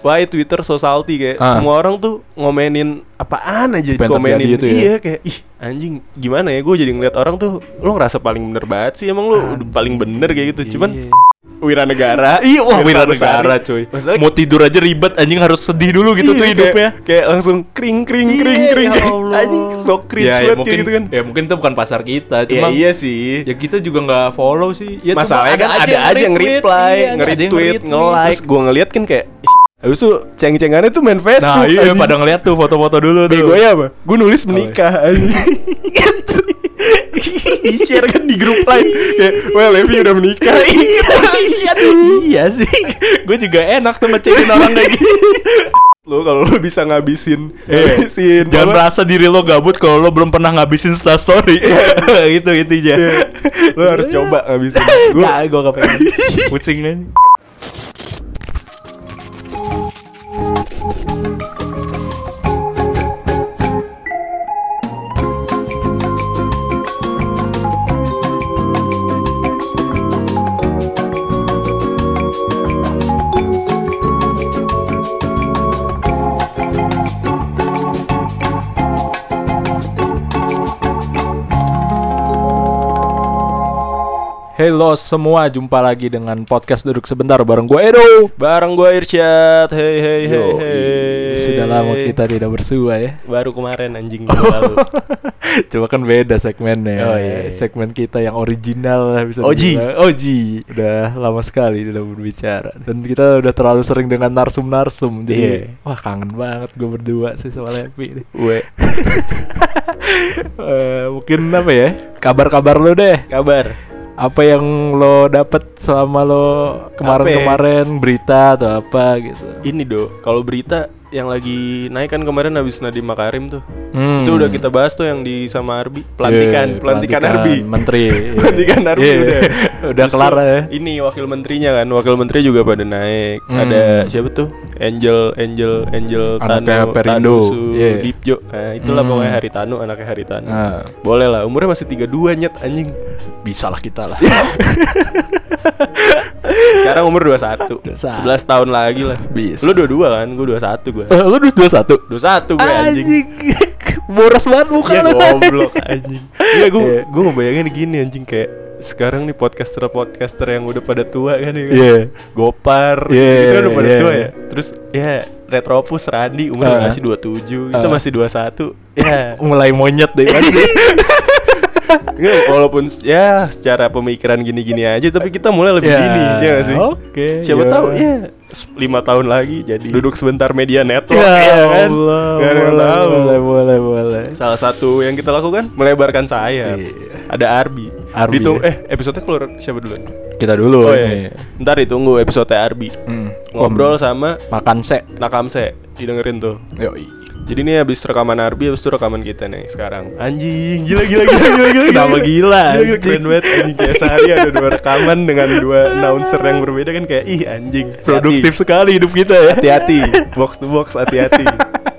why Twitter so salty kayak Ah. semua orang tuh ngomenin apaan aja komenin itu ya? iya kayak ih anjing gimana ya gue jadi ngeliat orang tuh lo ngerasa paling bener banget sih emang lo paling bener kayak gitu cuman Iya. Wiranegara Iya, wah Firsa Wiranegara cuy. Masalahnya Mau tidur aja ribet anjing harus sedih dulu gitu Iya, tuh kayak- hidupnya. Kayak langsung kring kring Iya, kring kring. ya. Anjing so cringe ya, ya, mungkin kayak gitu kan. Ya mungkin itu bukan pasar kita, Ya cuma iya sih. ya kita juga nggak follow sih. Ya, Masalahnya kan ada aja yang reply, iya, nge-retweet, nge-like. Terus- Gue ngeliat kan kayak Habis itu ceng-cengannya tuh main Facebook Nah iya anjing. pada ngeliat tuh foto-foto dulu tuh. Bego ya apa? Gue nulis Oh, menikah anjing. di share kan di grup lain. Kayak well Levi udah menikah. Iya Iya sih. Gue juga enak tuh ngecekin orang kayak gitu. Lo kalau lo bisa ngabisin Eh, ngabisin Jangan apa, merasa diri lo gabut kalau lo belum pernah ngabisin Insta story. Gitu intinya. Lo harus coba ngabisin. Gue Gak, gue gak pengen Pusing aja Halo semua, jumpa lagi dengan podcast Duduk Sebentar bareng gue Edo. Bareng gue Irsyad. Hey hey hey Yo, hey. Sudah lama kita tidak bersua ya. Baru kemarin anjing lalu. Coba kan beda segmennya. Oh, iya, iya. Segmen kita yang original lah bisa Oji. Oji. Udah lama sekali tidak berbicara. Dan kita udah terlalu sering dengan narsum-narsum Jadi Iya. wah kangen banget gue berdua sih sama Levi gue Eh, Mungkin apa ya? Kabar-kabar lo deh. Kabar Apa yang lo dapet selama lo kemarin-kemarin Berita atau apa gitu? Ini do. Kalau berita yang lagi naik kan kemarin habis Nadiem Makarim tuh. Hmm. itu udah kita bahas tuh yang di sama Arbi. Pelantikan Iya, pelantikan, Arbi. Menteri. Iya. pelantikan Arbi Iya, udah. Udah Terus kelar ya. ini wakil menterinya kan wakil menteri juga pada naik. Hmm. ada siapa tuh? Angel Angel Angel Anaknya Tanu Perindo. Tanusu Iya. Dipjo nah itulah Hmm. pokoknya Haritanu anaknya Haritanu Nah, boleh lah umurnya masih 32 nyet anjing. Bisa lah kita lah sekarang umur 21 21. 11 tahun lagi lah Bisa. lu 22 kan gue 21 gue Eh, Lu udah dua satu 21 gue anjing Boros banget muka Iya lu goblok anjing Iya gue Iya. gue ngebayangin gini anjing kayak sekarang nih podcaster-podcaster yang udah pada tua kan ya kan? Iya. Gopar Iya, gitu kan udah pada iya. tua ya Terus ya Retropus Randi umur Ah. masih 27 Kita Ah. masih 21 Ya Mulai monyet deh pasti Nggak, Walaupun ya secara pemikiran gini-gini aja Tapi kita mulai lebih gini Ya sih Oke Siapa ya. tahu ya lima tahun lagi jadi duduk sebentar media network Ya, ya, kan Allah, Nggak ada yang tahu Boleh boleh boleh Salah satu yang kita lakukan melebarkan sayap. Iya. Ada Arbi. Arbi, Ditunggu ya. eh episode keluar siapa dulu? Kita dulu Oh ini. iya. Ntar ditunggu episode Arbi. Hmm. Ngobrol sama Makan se Nakamse, didengerin tuh. Yoi Jadi ini habis rekaman Arbi, habis itu rekaman kita nih sekarang. Anjing, gila gila gila gila gila. Kenapa gila, Gila, gila keren banget anjing kayak sehari ada dua rekaman dengan dua announcer yang berbeda kan kayak ih anjing. Produktif sekali hidup kita ya Hati-hati, box to box hati-hati.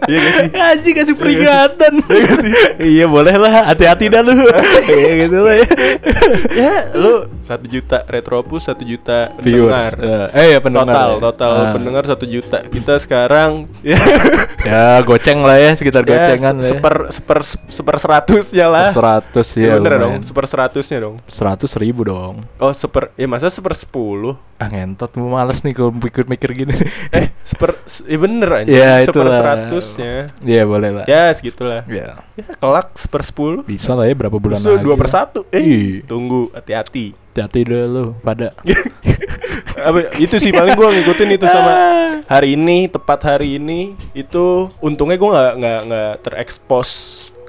Iya gak sih? Anjing kasih peringatan. Iya nggak sih? Iya boleh lah Hati-hati dah lu Iya gitu lah ya ya lu satu juta retropus satu juta pendengar Eh ya pendengar total ya. total Ah. pendengar satu juta kita sekarang ya, Ya goceng lah ya Sekitar ya gocengan se- ya. seper seper seper seratusnya lah Seratus ya, ya bener lumayan. dong seper seratusnya dong Seratus ribu dong oh seper ya masa seper sepuluh Ah ngentot Mau males nih kalau mikir-mikir gini eh seper se- ya bener aja Ya, seper itulah. Seratusnya Iya. boleh lah ya segitulah Ya ya kelak seper sepuluh. Bisa lah ya berapa bulan Terus lagi dua per lah. satu. Eh tunggu hati-hati. Hati-hati dulu pada. Apa itu sih paling gue ngikutin itu sama hari ini tepat hari ini itu untungnya gue nggak nggak nggak terekspos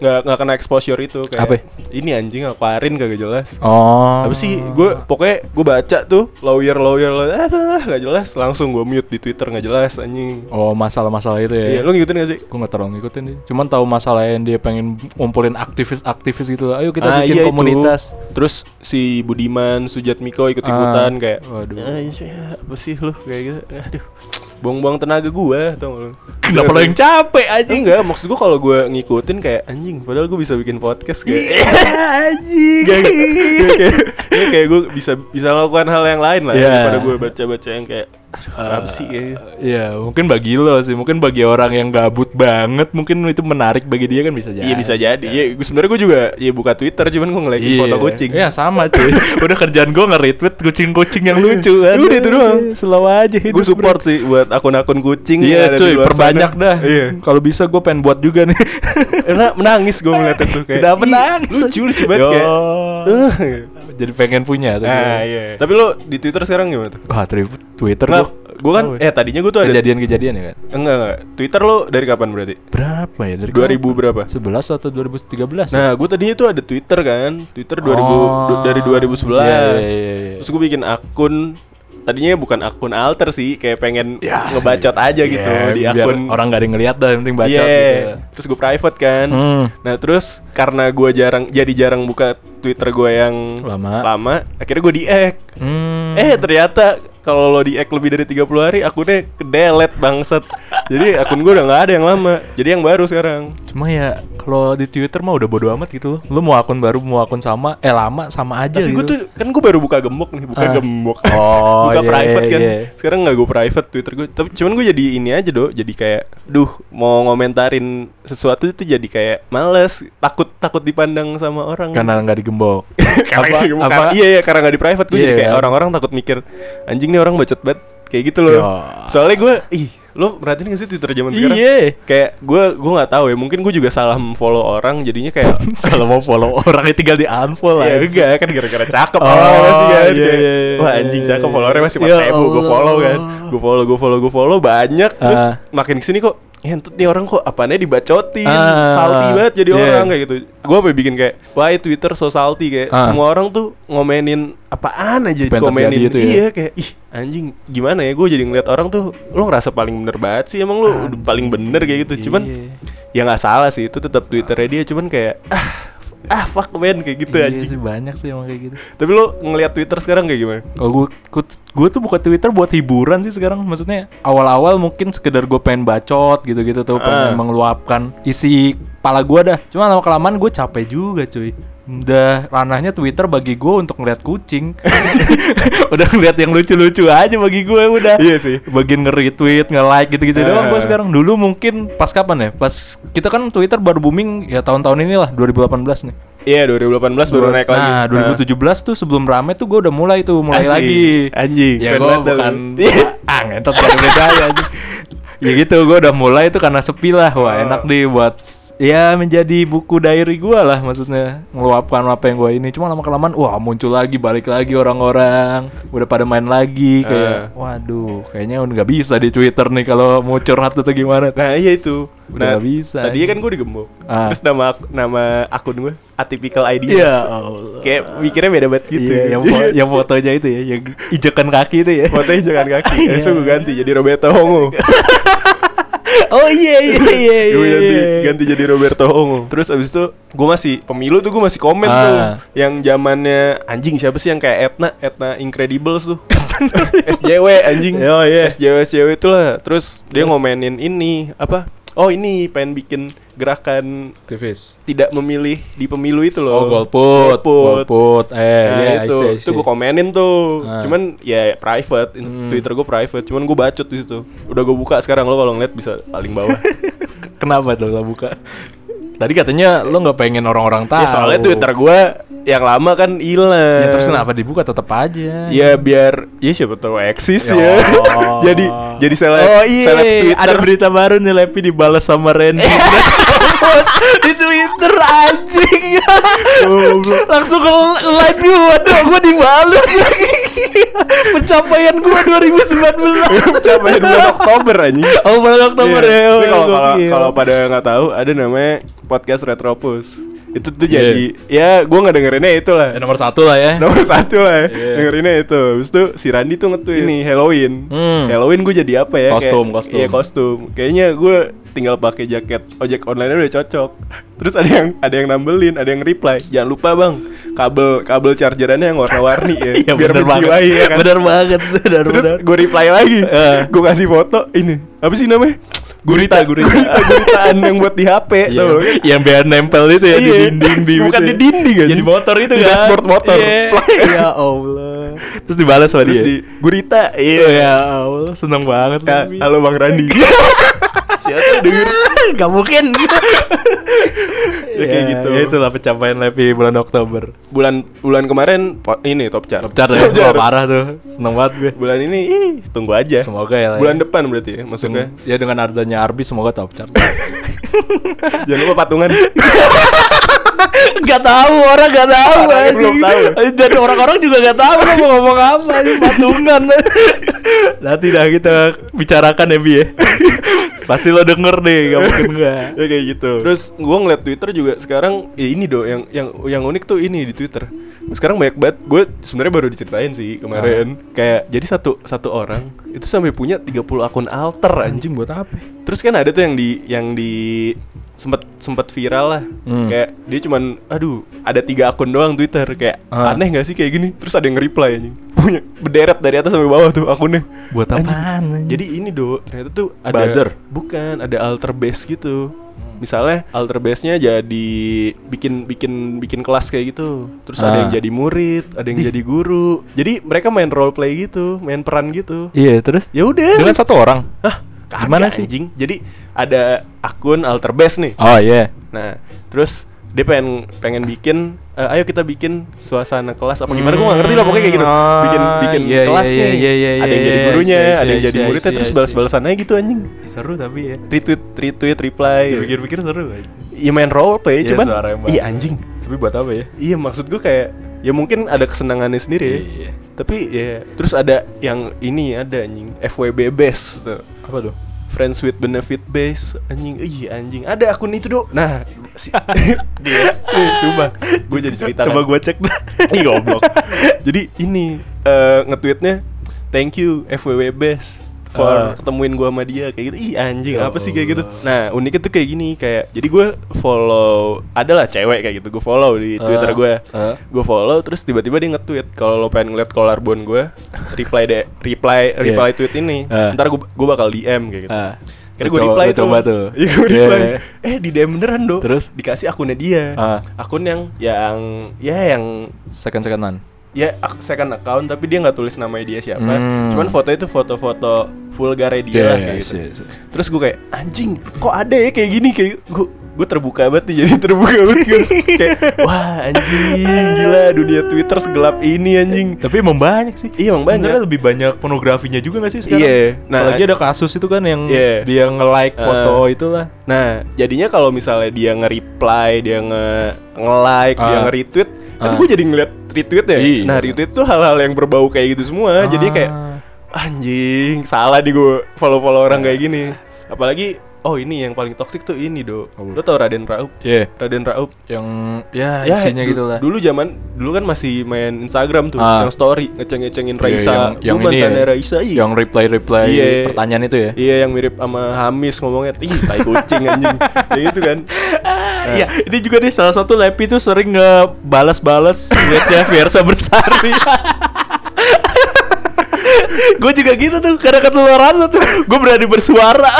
nggak nggak kena exposure itu kayak Apa? ini anjing akuarin kagak jelas. Oh. Apa sih gue pokoknya gue baca tuh lawyer lawyer lawyer ah nggak jelas. Langsung gue mute di twitter nggak jelas anjing. Oh masalah-masalah itu ya? Iya lu ngikutin gak sih? Gue gak terlalu ngikutin sih. Cuman tahu masalah yang dia pengen ngumpulin aktivis-aktivis gitu. Ayo kita Ah, bikin iya itu. komunitas. Terus si Budiman Sujatmiko ikut Ah, ikutan kayak waduh. "Ah, iya, apa sih lu? Kayak gitu. Aduh buang-buang tenaga gue tau lu Kenapa lo yang capek aja Enggak, maksud gue kalau gue ngikutin kayak anjing, padahal gue bisa bikin podcast kayak anjing Gak, gak, kayak, ya kayak gue bisa bisa melakukan hal yang lain lah Iya. daripada gue baca-baca yang kayak Apa sih kayaknya. Ya mungkin bagi lo sih, mungkin bagi orang yang gabut banget, mungkin itu menarik bagi dia kan bisa jadi. Iya bisa jadi. Iya, gue sebenarnya gue juga ya buka Twitter cuman gue nge-like Iya. foto kucing. Iya sama cuy. Udah kerjaan gue nge-retweet kucing-kucing yang lucu kan. Udah itu doang. Selalu aja hidup. Gue support sih buat akun-akun kucing Iya cuy, perbanyak sana. dah. Iya. Kalau bisa gue pengen buat juga nih. Karena menangis gue ngeliat itu kayak. Kenapa "Ih, nangis? Lucu lucu banget kayak. Jadi pengen punya tuh. Ah iya. Tapi lo di Twitter sekarang gimana tuh? Wah, Twitter Nggak, gua- gue kan Oh, eh tadinya gue tuh ada kejadian-kejadian ya kan. enggak enggak. Twitter lo dari kapan berarti? Berapa ya dari 2000 berapa? 11 atau 2013 ya? Nah, gue tadinya tuh ada Twitter kan. Twitter 2000 Oh. dari 2011. Iya, iya, iya, iya. Terus gue bikin akun tadinya bukan akun alter sih, kayak pengen Ya, ngebacot aja gitu Iya, di akun orang gak ada yang ngeliat dah, yang penting bacot Iya. gitu. Terus gue private kan. Hmm. Nah, terus karena gue jarang jadi jarang buka Twitter gue yang Lama. lama, akhirnya gue di-hack. Hmm. Eh, ternyata kalau lo di-hack lebih dari 30 hari akunnya ke-delete bangset. Jadi akun gue udah nggak ada yang lama. Jadi yang baru sekarang. Cuma ya kalau di Twitter mah udah bodo amat gitu loh. Lu mau akun baru, mau akun sama, eh lama sama aja Tapi gitu. gue tuh kan gue baru buka gembok nih, buka Ah. gembok. Oh, buka iya, private kan. iya. Sekarang nggak gue private Twitter gue. Tapi cuman gue jadi ini aja do, jadi kayak, duh mau ngomentarin sesuatu itu jadi kayak males, takut takut dipandang sama orang. karena nggak digembok. karena Apa- apa- iya iya karena nggak di private gue Iya, jadi kayak kan? orang-orang takut mikir anjing nih orang bacot banget kayak gitu loh. Ya. Soalnya gue, ih lo perhatiin gak sih Twitter zaman sekarang? Iya. Kayak gue gue nggak tahu ya mungkin gue juga salah follow orang jadinya kayak Salah mau follow orangnya tinggal di unfollow Ya aja. enggak kan gara-gara cakep Oh, awalnya masih kan iya, iya, iya, Wah anjing iya, cakep iya. followernya masih Ya 4 ribu Gue follow kan Gue follow, gue follow, gue follow Banyak Terus Ah. makin ke sini kok Hentut nih orang kok apanya dibacotin Ah. Salty banget jadi Iya. orang kayak gitu Gue sampai bikin kayak Why Twitter so salty Kayak Ah. semua orang tuh ngomenin Apaan aja Apa yang dikomenin terjadi itu ya? Iya kayak Ih anjing gimana ya Gue jadi ngeliat orang tuh Lo ngerasa paling bener banget sih Emang lo udah paling bener kayak gitu Cuman Iya. ya nggak salah sih Itu tetap Twitternya dia Cuman kayak Ah ah fuck man kayak gitu Iya anjing sih banyak sih emang kayak gitu. tapi lo ngelihat Twitter sekarang kayak gimana? Kalau gue, gue tuh buka Twitter buat hiburan sih sekarang. Maksudnya awal-awal mungkin sekedar gue pengen bacot gitu-gitu tuh, Ah. pengen mengeluapkan isi kepala gue dah. Cuma lama kelamaan gue capek juga cuy. Udah ranahnya Twitter bagi gue untuk ngeliat kucing. udah ngeliat yang lucu-lucu aja bagi gue udah. Iya sih. Bagian nge-retweet, nge-like gitu-gitu Ah. doang gue sekarang. Dulu mungkin pas kapan ya? Pas kita kan Twitter baru booming ya tahun-tahun inilah 2018 nih. Iya 2018 baru naik lagi. Nah, 2017 tuh sebelum rame tuh gue udah mulai tuh mulai Asik. lagi. Anjing, Ya gue bukan ah ngentot gak ada bedanya. Ya gitu gue udah mulai tuh karena sepi lah. Wah, Oh. enak nih buat ya menjadi buku diary gue lah maksudnya ngeluapkan apa yang gue ini cuma lama kelamaan wah muncul lagi balik lagi orang-orang udah pada main lagi kayak waduh kayaknya udah nggak bisa di Twitter nih kalau mau curhat atau gimana Nah iya itu. Udah nah, nggak bisa, Tadinya anjing. kan gue digembok. Ah. Terus nama ak- nama akun gue atypical ideas. Ya Allah. Kayak mikirnya beda banget gitu. Iya, yang, fo- yang fotonya itu ya, yang ijakan kaki itu ya. Fotonya jangan kaki. Iya. Esok gue ganti jadi Roberto Hongo. Oh iya iya iya gue ganti ganti jadi Roberto Hongo. Terus abis itu gue masih pemilu tuh gue masih komen Ah. tuh yang zamannya anjing siapa sih yang kayak Etna Etna Incredibles tuh. SJW anjing. Oh, iya. SJW SJW itulah. Terus dia ngomenin ini apa? Oh ini pengen bikin gerakan Aktivis. tidak memilih di pemilu itu Oh, loh. golput, Golput. golput. Eh, Nah, iya, itu, I see, I itu see. gue komenin tuh. Ah. Cuman ya private, Hmm. Twitter gue private. Cuman gue bacot di situ. Udah gue buka sekarang lo kalau ngeliat bisa paling bawah. Kenapa tuh lo buka? Tadi katanya lo nggak pengen orang-orang tahu. ya soalnya Twitter gue yang lama kan hilang. Ya terus kenapa dibuka tetap aja? Ya biar ya siapa tahu eksis Ya. ya. jadi jadi seleb oh iya, seleb Twitter. ada berita baru nih Lepi dibalas sama Randy. Bos, di Twitter anjing. Langsung ke like gua, aduh gua dibales lagi. Pencapaian gua 2019. Capek bulan Oktober anjing. Oh, bulan Oktober Iya. ya. Oh, kalau kalau pada nggak tahu ada namanya podcast Retropus. Itu tuh Iya. jadi ya gue nggak dengerinnya itu lah. Ya, nomor satu lah ya. Nomor satu lah ya. Iya. Dengerinnya itu Habis itu si Randi tuh nge-tweet ini Halloween Hmm. Halloween gue jadi apa ya Kostum, Kayak- kostum. Iya kostum Kayaknya gue tinggal pakai jaket ojek online udah cocok Terus ada yang ada yang nambelin Ada yang reply Jangan lupa bang Kabel kabel chargerannya yang warna-warni ya Iya Biar bener banget. menjiwai ya kan Bener banget, bener Terus gue reply lagi Eh. Gue kasih foto Ini Apa sih namanya Gurita, gurita. gurita guritaan yang buat di HP tau lo. yang biar nempel itu ya di Iya. dinding di Bukan di ya. dinding. Ya, di motor itu Di kan. dashboard motor. Plak. ya Allah. Terus dibalas sama Terus dia. di gurita. Iya ya Allah, seneng banget Ya, halo Bang Randi. Siapa denger? Gak mungkin. Ya, kayak gitu. Ya itulah pencapaian Levi bulan Oktober. Bulan bulan kemarin po- ini top chart. Top chart ya, Top chart. Wah, parah tuh. Seneng banget gue. Bulan ini ih, tunggu aja. Semoga ya. lah Bulan ya. depan berarti ya maksudnya. Ya dengan adanya Arbi semoga top chart. Jangan lupa patungan. gak tahu orang gak tahu Orangnya belum tahu. dan orang-orang juga gak tahu mau ngomong apa ini patungan nanti dah kita bicarakan ya bi ya pasti lo denger deh gak mungkin enggak ya kayak gitu. Terus gua ngeliat Twitter juga sekarang ya ini do yang yang yang unik tuh ini di Twitter. Sekarang banyak banget. Gue sebenarnya baru diceritain sih kemarin. Kayak jadi satu satu orang itu sampai punya 30 akun alter anjing buat apa Terus kan ada tuh yang di yang di sempet sempet viral lah. Hmm. Kayak dia cuman aduh ada tiga akun doang Twitter kayak Ah. aneh gak sih kayak gini. Terus ada yang nge-reply anjing. Punya berderet dari atas sampai bawah tuh akunnya. buat apaan anjing? Jadi ini do ternyata tuh ada Buzzer? bukan ada alter base gitu. Misalnya alter base-nya jadi bikin bikin bikin kelas kayak gitu. Terus ada Ah. yang jadi murid, ada yang jadi guru. Jadi mereka main role play gitu, main peran gitu. iya terus Ya udah. dengan satu orang Hah, Gimana kagak, sih? Anjing. Jadi ada akun alter base nih. oh iya. Nah, terus dia pengen pengen bikin eh, ayo kita bikin suasana kelas apa gimana? Gue gak ngerti lah pokoknya kayak gitu. Hmm, bikin bikin iya, iya, kelas iya, nih. iya, iya, ada yang iya, jadi iya, gurunya iya, ada yang jadi iya, muridnya iya, terus balas-balasan aja gitu anjing. Seru tapi ya. Retweet retweet reply. Pikir-pikir seru aja iya main role play Iya, cuman iya anjing. Tapi buat apa ya? Iya maksud gue kayak ya mungkin ada kesenangannya sendiri ya. Iya. tapi ya terus ada yang ini ada anjing FWB base tuh apa tuh? Friends with benefit base. Anjing iya anjing. Ada akun itu dok. Nah si, dia. Nih coba. Gue jadi cerita coba gue cek. Dah Ih goblok. Jadi ini eh, nge-tweetnya thank you FWB base for Ah. ketemuin gua sama dia kayak gitu ih anjing Ya apa sih kayak gitu nah uniknya tuh kayak gini kayak jadi gue follow adalah cewek kayak gitu gue follow di twitter Ah. gue Ah. gue follow terus tiba-tiba dia nge-tweet kalau lo pengen ngeliat collarbone gue reply deh reply reply tweet ini Ah. ntar gue gue bakal dm kayak gitu. Karena Lu gue reply tuh coba tuh. Iya gue reply Iya. Eh di DM beneran do Terus? Dikasih akunnya dia Ah. Akun yang Yang Ya yang second secondan Ya second account Tapi dia nggak tulis namanya dia siapa Hmm. Cuman foto itu foto-foto Vulgar dia Iya, lah kayak gitu iya, iya. Terus gue kayak Anjing kok ada ya kayak gini Kayak gue gue terbuka banget nih jadi terbuka banget gue. kayak wah anjing gila dunia Twitter segelap ini anjing Tapi emang banyak sih. Iya, emang banyak. Lebih banyak pornografinya juga gak sih sekarang? Iya. Nah, Apalagi ada kasus itu kan yang Iya. dia nge-like foto Eh. itulah. Nah, jadinya kalau misalnya dia nge-reply, dia nge nge-like, dia Ah. nge-retweet, kan Ah. gue jadi ngeliat retweetnya. Iya. Nah, retweet tuh hal-hal yang berbau kayak gitu semua. Jadi Ah. kayak anjing, salah di gue follow-follow orang kayak gini. Apalagi oh ini yang paling toksik tuh ini, Do. Apa? Lo tau Raden Raup? Iya. Raden Raup. Yang ya, isinya du- gitu lah. Dulu zaman dulu kan masih main Instagram tuh, Ah. yang story ngeceng-ngecengin Iya, Raisa. yang, yang Lu ini ya, Raisa, iya. yang reply reply Iya. pertanyaan itu ya. Iya yang mirip sama Hamis ngomongnya Ih tai kucing anjing Kayak gitu kan Iya, ini juga nih salah satu Lepi tuh sering ngebalas-balas tweetnya Fiersa Bersari. gue juga gitu tuh karena ketularan tuh. Gue berani bersuara.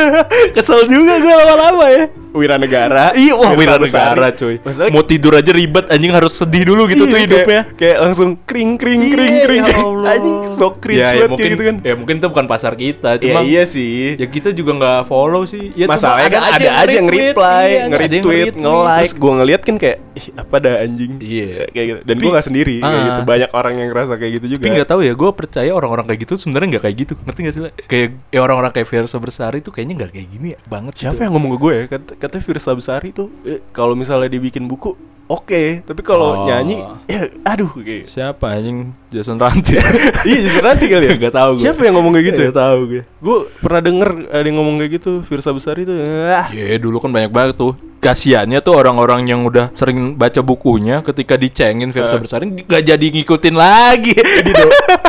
Kesel juga gue lama-lama ya Wira Negara iya wah Firsa wira Besari. negara cuy Masalahnya mau tidur aja ribet anjing harus sedih dulu gitu Iya, tuh kayak- hidupnya Kayak langsung kring kring Iya, kring kring ya Allah. Anjing so cringe ya, ya, banget mungkin kayak gitu kan ya mungkin itu bukan pasar kita Ya cuma iya sih ya kita juga nggak follow sih ya, Masalahnya kan ada aja yang reply, iya, nge-retweet, nge-like Gue ngeliat kan kayak Ih apa dah anjing Iya. Kayak gitu Dan gue gak sendiri kayak Ah. gitu Banyak orang yang ngerasa kayak gitu juga Tapi nggak tahu ya, gue percaya orang-orang kayak gitu sebenarnya nggak kayak gitu. Ngerti gak sih? Kayak ya orang-orang kayak Fiersa Bersari tuh kayaknya nggak kayak gini ya, banget. Siapa gitu. yang ngomong ke gue ya? Kata, katanya Firsa Besari tuh eh, Kalau misalnya dibikin buku Oke Tapi kalau Oh. nyanyi Ya aduh kayak Siapa anjing Jason Ranti? Iya justru nanti kali ya Gak tahu gue. Siapa yang ngomong kayak gitu ya? Tahu gue. Gue pernah denger ada yang ngomong kayak gitu Firsa Besari tuh ah, Ya dulu kan banyak banget tuh. Kasiannya tuh orang-orang yang udah sering baca bukunya ketika dicengin Fiersa Eh. Bersari gak jadi ngikutin lagi. Jadi do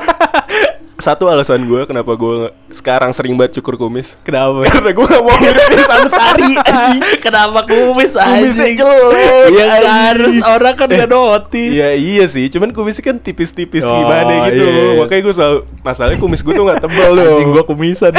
satu alasan gue kenapa gue sekarang sering banget cukur kumis. Kenapa? Karena gue gak mau mirip Irsan Sari. Kenapa kumis Kumisnya anjing? jelek. Iya anjing. harus orang kan Eh, gak notice. Iya iya sih, cuman kumisnya kan tipis-tipis Oh, gimana gitu. iya. Makanya gue selalu masalahnya kumis gue tuh gak tebel loh. Anjing gua kumisan.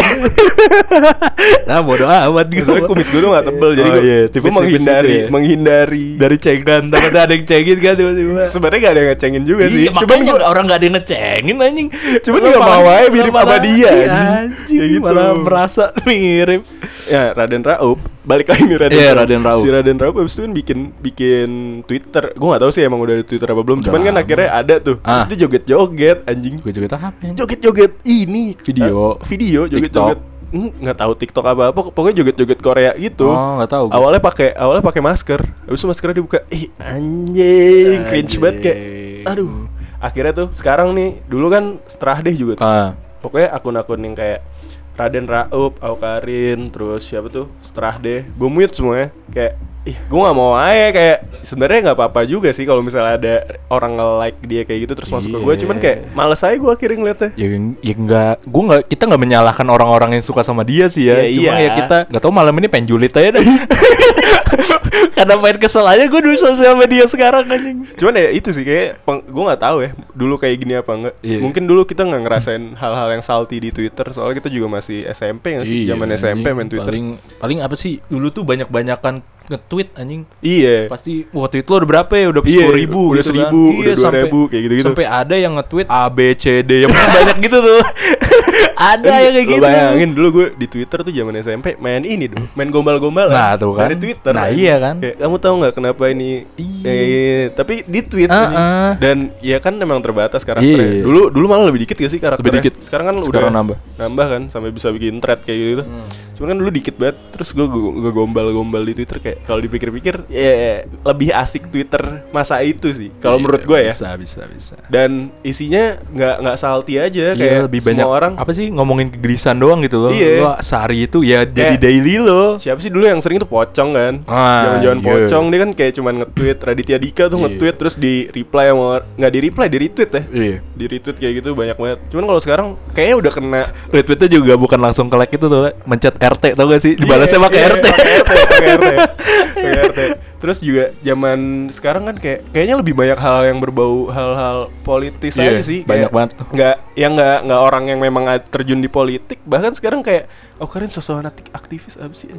nah bodo amat gitu. Masalahnya kumis gue tuh gak tebel jadi Oh, gue iya, gue tipis-tipis menghindari gitu ya. menghindari. dari cengan takutnya ada yang cengin kan tiba-tiba. Sebenarnya gak ada yang ngecengin juga sih. Iya, Cuman gue orang gak ada yang ngecengin anjing. Cuman Lu malah- aja mirip sama dia, iya, anjing. anjing. Kayak gitu. Malah merasa mirip. ya Raden Raup. Balik lagi nih Raden Iya, Raden Raup. si Raden Raup abis itu kan bikin bikin Twitter. Gue gak tahu sih emang udah ada Twitter apa belum. Udah cuman kan akhirnya ada tuh. Ah. terus dia joget-joget anjing. Juga apa joget-joget ini. Video. eh, video joget-joget. Hmm, nggak tahu TikTok apa apa. Pokoknya joget-joget Korea gitu. Oh, nggak tahu. Awalnya pakai awalnya pakai masker. Habis itu maskernya dibuka. Ih anjing. Cringe banget kayak Anjing. aduh akhirnya tuh sekarang nih dulu kan setelah deh juga tuh. Ah, pokoknya akun-akun yang kayak Raden Raup, Aukarin, terus siapa tuh? Setelah deh. Gue mute semuanya. Kayak ih gue nggak mau aja kayak sebenarnya nggak apa-apa juga sih kalau misalnya ada orang nge-like dia kayak gitu terus masuk ke gue Iya. cuman kayak males aja gue akhirnya ngeliatnya. Ya ya enggak gue nggak kita nggak menyalahkan orang-orang yang suka sama dia sih ya. Ya, cuma iya. ya kita nggak tahu malam ini pengen julid aja deh karena main kesel aja gue dulu sosial media sekarang anjing. Cuman ya itu sih kayak gue nggak tahu ya dulu kayak gini apa enggak Iya. mungkin dulu kita nggak ngerasain hal-hal yang salty di Twitter soalnya kita juga masih SMP nggak sih? Iya, zaman SMP main Twitter. Paling paling apa sih? Dulu tuh banyak banyakan nge-tweet anjing. Iya. Pasti wah tweet lo udah berapa ya? Udah Iya, sepuluh ribu udah gitu kan. seribu, udah dua sampai- ribu, kayak gitu-gitu. sampai ada yang nge-tweet. A B C D yang banyak gitu tuh ada yang kayak Lo gitu bayangin dulu gue di Twitter tuh zaman SMP main ini dong, main gombal-gombal Nah, tuh kan. Dari Twitter. Nah, iya kan. Kayak kamu tahu nggak kenapa ini? Iya. Eh, tapi di tweet anjing. ah. dan ya kan memang terbatas karakternya. Iya. Dulu dulu malah lebih dikit gak sih karakternya? Lebih dikit. Sekarang kan Sekarang udah nambah. Nambah kan sampai bisa bikin thread kayak gitu. Cuman kan dulu dikit banget. Terus gue gue gombal-gombal di Twitter kayak kalau dipikir-pikir ya lebih asik Twitter masa itu sih. Kalau Iya, menurut gue ya. bisa bisa bisa Dan isinya nggak nggak salty aja Iya, kayak lebih semua banyak orang apa sih ngomongin kegelisahan doang gitu loh. Iya. Lo sehari itu ya jadi daily lo. Siapa sih dulu yang sering tuh pocong kan? Ah, Zaman-zaman iya. pocong dia kan kayak cuman nge-tweet Raditya Dika tuh Iya. nge-tweet terus di reply sama nggak di reply, di retweet ya. Iya. Di retweet kayak gitu banyak banget. Cuman kalau sekarang kayaknya udah kena Retweetnya juga bukan langsung ke like itu tuh, mencet RT tau gak sih? Dibalasnya Iya, pakai iya, RT. pakai RT, pakai RT. Pakai RT. Terus juga zaman sekarang kan kayak kayaknya lebih banyak hal yang berbau hal-hal politis Iya, aja sih. banyak Kayak banget. Nggak yang nggak nggak orang yang memang terjun di politik. Bahkan sekarang kayak oh keren sosok akti- aktivis apa sih?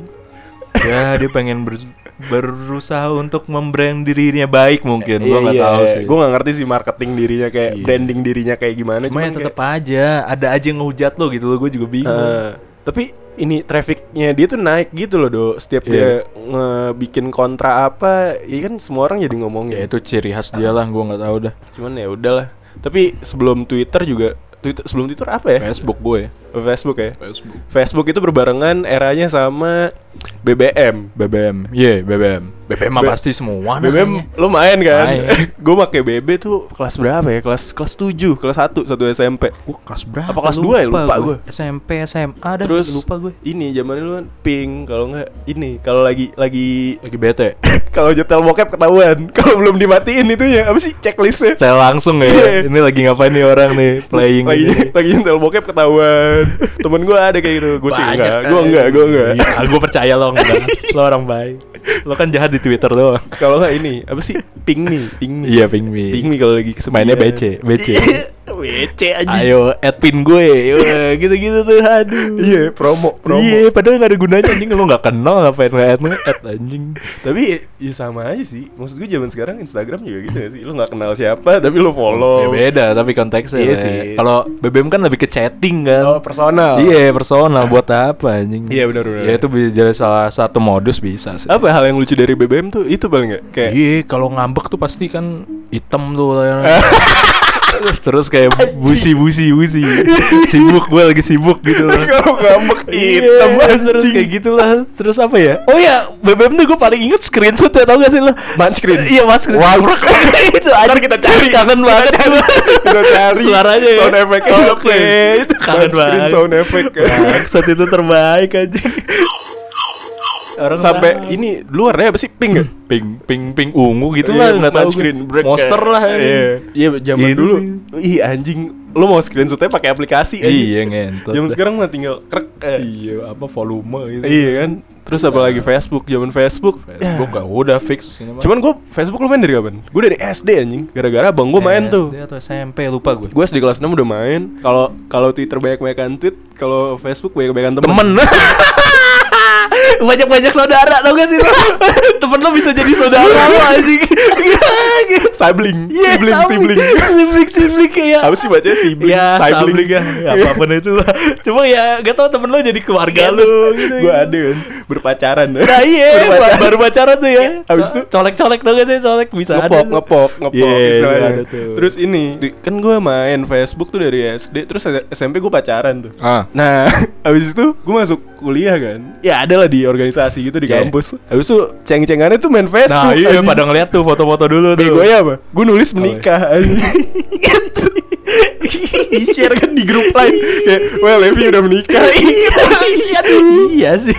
ya dia pengen ber- berusaha untuk membrand dirinya baik mungkin. Gua nggak Iya, tahu sih. Gue nggak ngerti sih marketing dirinya kayak Iya. branding dirinya kayak gimana. Cuma ya tetap aja ada aja yang ngehujat lo gitu loh. Gue juga bingung. Eh, tapi ini trafficnya dia tuh naik gitu loh do. Setiap Iya. dia ngebikin kontra apa, ya kan semua orang jadi ngomongin. ya itu ciri khas dia lah. Gue nggak tahu dah. Cuman ya udahlah. Tapi sebelum Twitter juga Twitter sebelum Twitter apa ya? Facebook gue. Facebook ya. Facebook. Facebook itu berbarengan eranya sama BBM. BBM. Iya, BBM. BBM mah pasti semua BBM lu main kan? Gue pakai BB tuh kelas berapa ya? Kelas kelas 7, kelas 1, satu SMP. Gue kelas berapa? Apa kelas dua ya? Lupa gua. SMP, SMA dah Terus lupa gue. Ini zamannya lu kan pink kalau nggak ini kalau lagi lagi Lagi bete. kalau nyetel bokep ketahuan. Kalau belum dimatiin itunya apa sih checklistnya? Saya langsung ya. Iya. Ini lagi ngapain nih orang nih playing lagi lagi nyetel bokep ketahuan. Temen gue ada kayak gitu. Gue sih enggak. kan. Gue enggak. Gue enggak. Iya, gue percaya lo enggak. lo orang baik. Lo kan jahat di Twitter doang. Kalau nggak ini apa sih? Ping nih, ping nih. Iya, ping me. Ping nih kalau lagi kesepian. Mainnya BC, BC. Iya, BC aja. Ayo, add pin gue. Wah, Gitu-gitu tuh, aduh. Iya, promo, promo. Iya, padahal gak ada gunanya anjing lo gak kenal ngapain nge-add nge-add anjing. Tapi ya sama aja sih. Maksud gue zaman sekarang Instagram juga gitu ya sih. Lu nggak kenal siapa tapi lu follow. Ya beda tapi konteksnya. Iya lah. sih. Kalau BBM kan lebih ke chatting kan. Oh, personal. Iya, personal buat apa anjing? Iya, benar, benar. Ya itu bisa jadi salah satu modus bisa sih. Apa hal yang lucu dari BBM tuh itu paling nggak kayak Iya, kalau ngambek tuh pasti kan hitam tuh. Terus kayak busi busi busi. sibuk gue lagi sibuk gitu loh. kalau ngambek Iya, hitam terus anjing. kayak gitulah. Terus apa ya? Oh ya, BBM tuh gue paling inget screenshot ya tau gak sih lo? Match screen. Iya, mas screen. itu aja kita cari. kangen banget gue. Kita cari Suaranya ya. sound effect-nya Oke, itu kangen banget. sound effect. Bangsat itu terbaik aja. Orang Sampai tahu. ini luarnya apa sih pink ya? pink pink pink ungu gitu Iya, lah nggak tahu screen break monster lah Iya, iya zaman Gitu dulu. Ih anjing lu mau screenshotnya pakai aplikasi aja. Iya ngentot. Zaman sekarang mah tinggal krek. eh. Iya apa volume gitu. Iya kan. Terus apalagi Facebook, zaman Facebook. Facebook gak udah fix. Cuman gue Facebook lu main dari kapan? Gue dari SD anjing. Gara-gara abang gue main tuh. SD atau SMP lupa gue. Gue SD kelas 6 udah main. Kalau kalau Twitter banyak-banyakan tweet, kalau Facebook banyak-banyakan temen. Temen. Banyak-banyak saudara tau gak sih lo? Temen lo bisa jadi saudara lo anjing. Sibling, Iya, sibling, sibling. Sibling, sibling kayak Apa sih bacanya sibling? Ya, sibling. sibling ya, ya apa pun itu lah. Cuma ya gak tau temen lo jadi keluarga Iya lo gitu. Gue ada kan berpacaran. Nah iya, Berpacaran. baru pacaran tuh ya. Abis itu- colek-colek tau gak sih colek bisa ngepok, ada. ngepok, ngepok Iya. Terus ini, kan gue main Facebook tuh dari SD, terus SMP gue pacaran tuh. Ah. Nah, habis itu gue masuk kuliah kan. Ya ada lah di organisasi gitu di Yeah. kampus. Habis itu ceng-cengannya tuh main Facebook. Nah iya pada ngeliat tuh foto-foto dulu tuh. Bego ya apa? Gue nulis Oh, menikah anjing. Gitu. Di-share kan di grup lain Kayak, well Levi udah menikah iya iya sih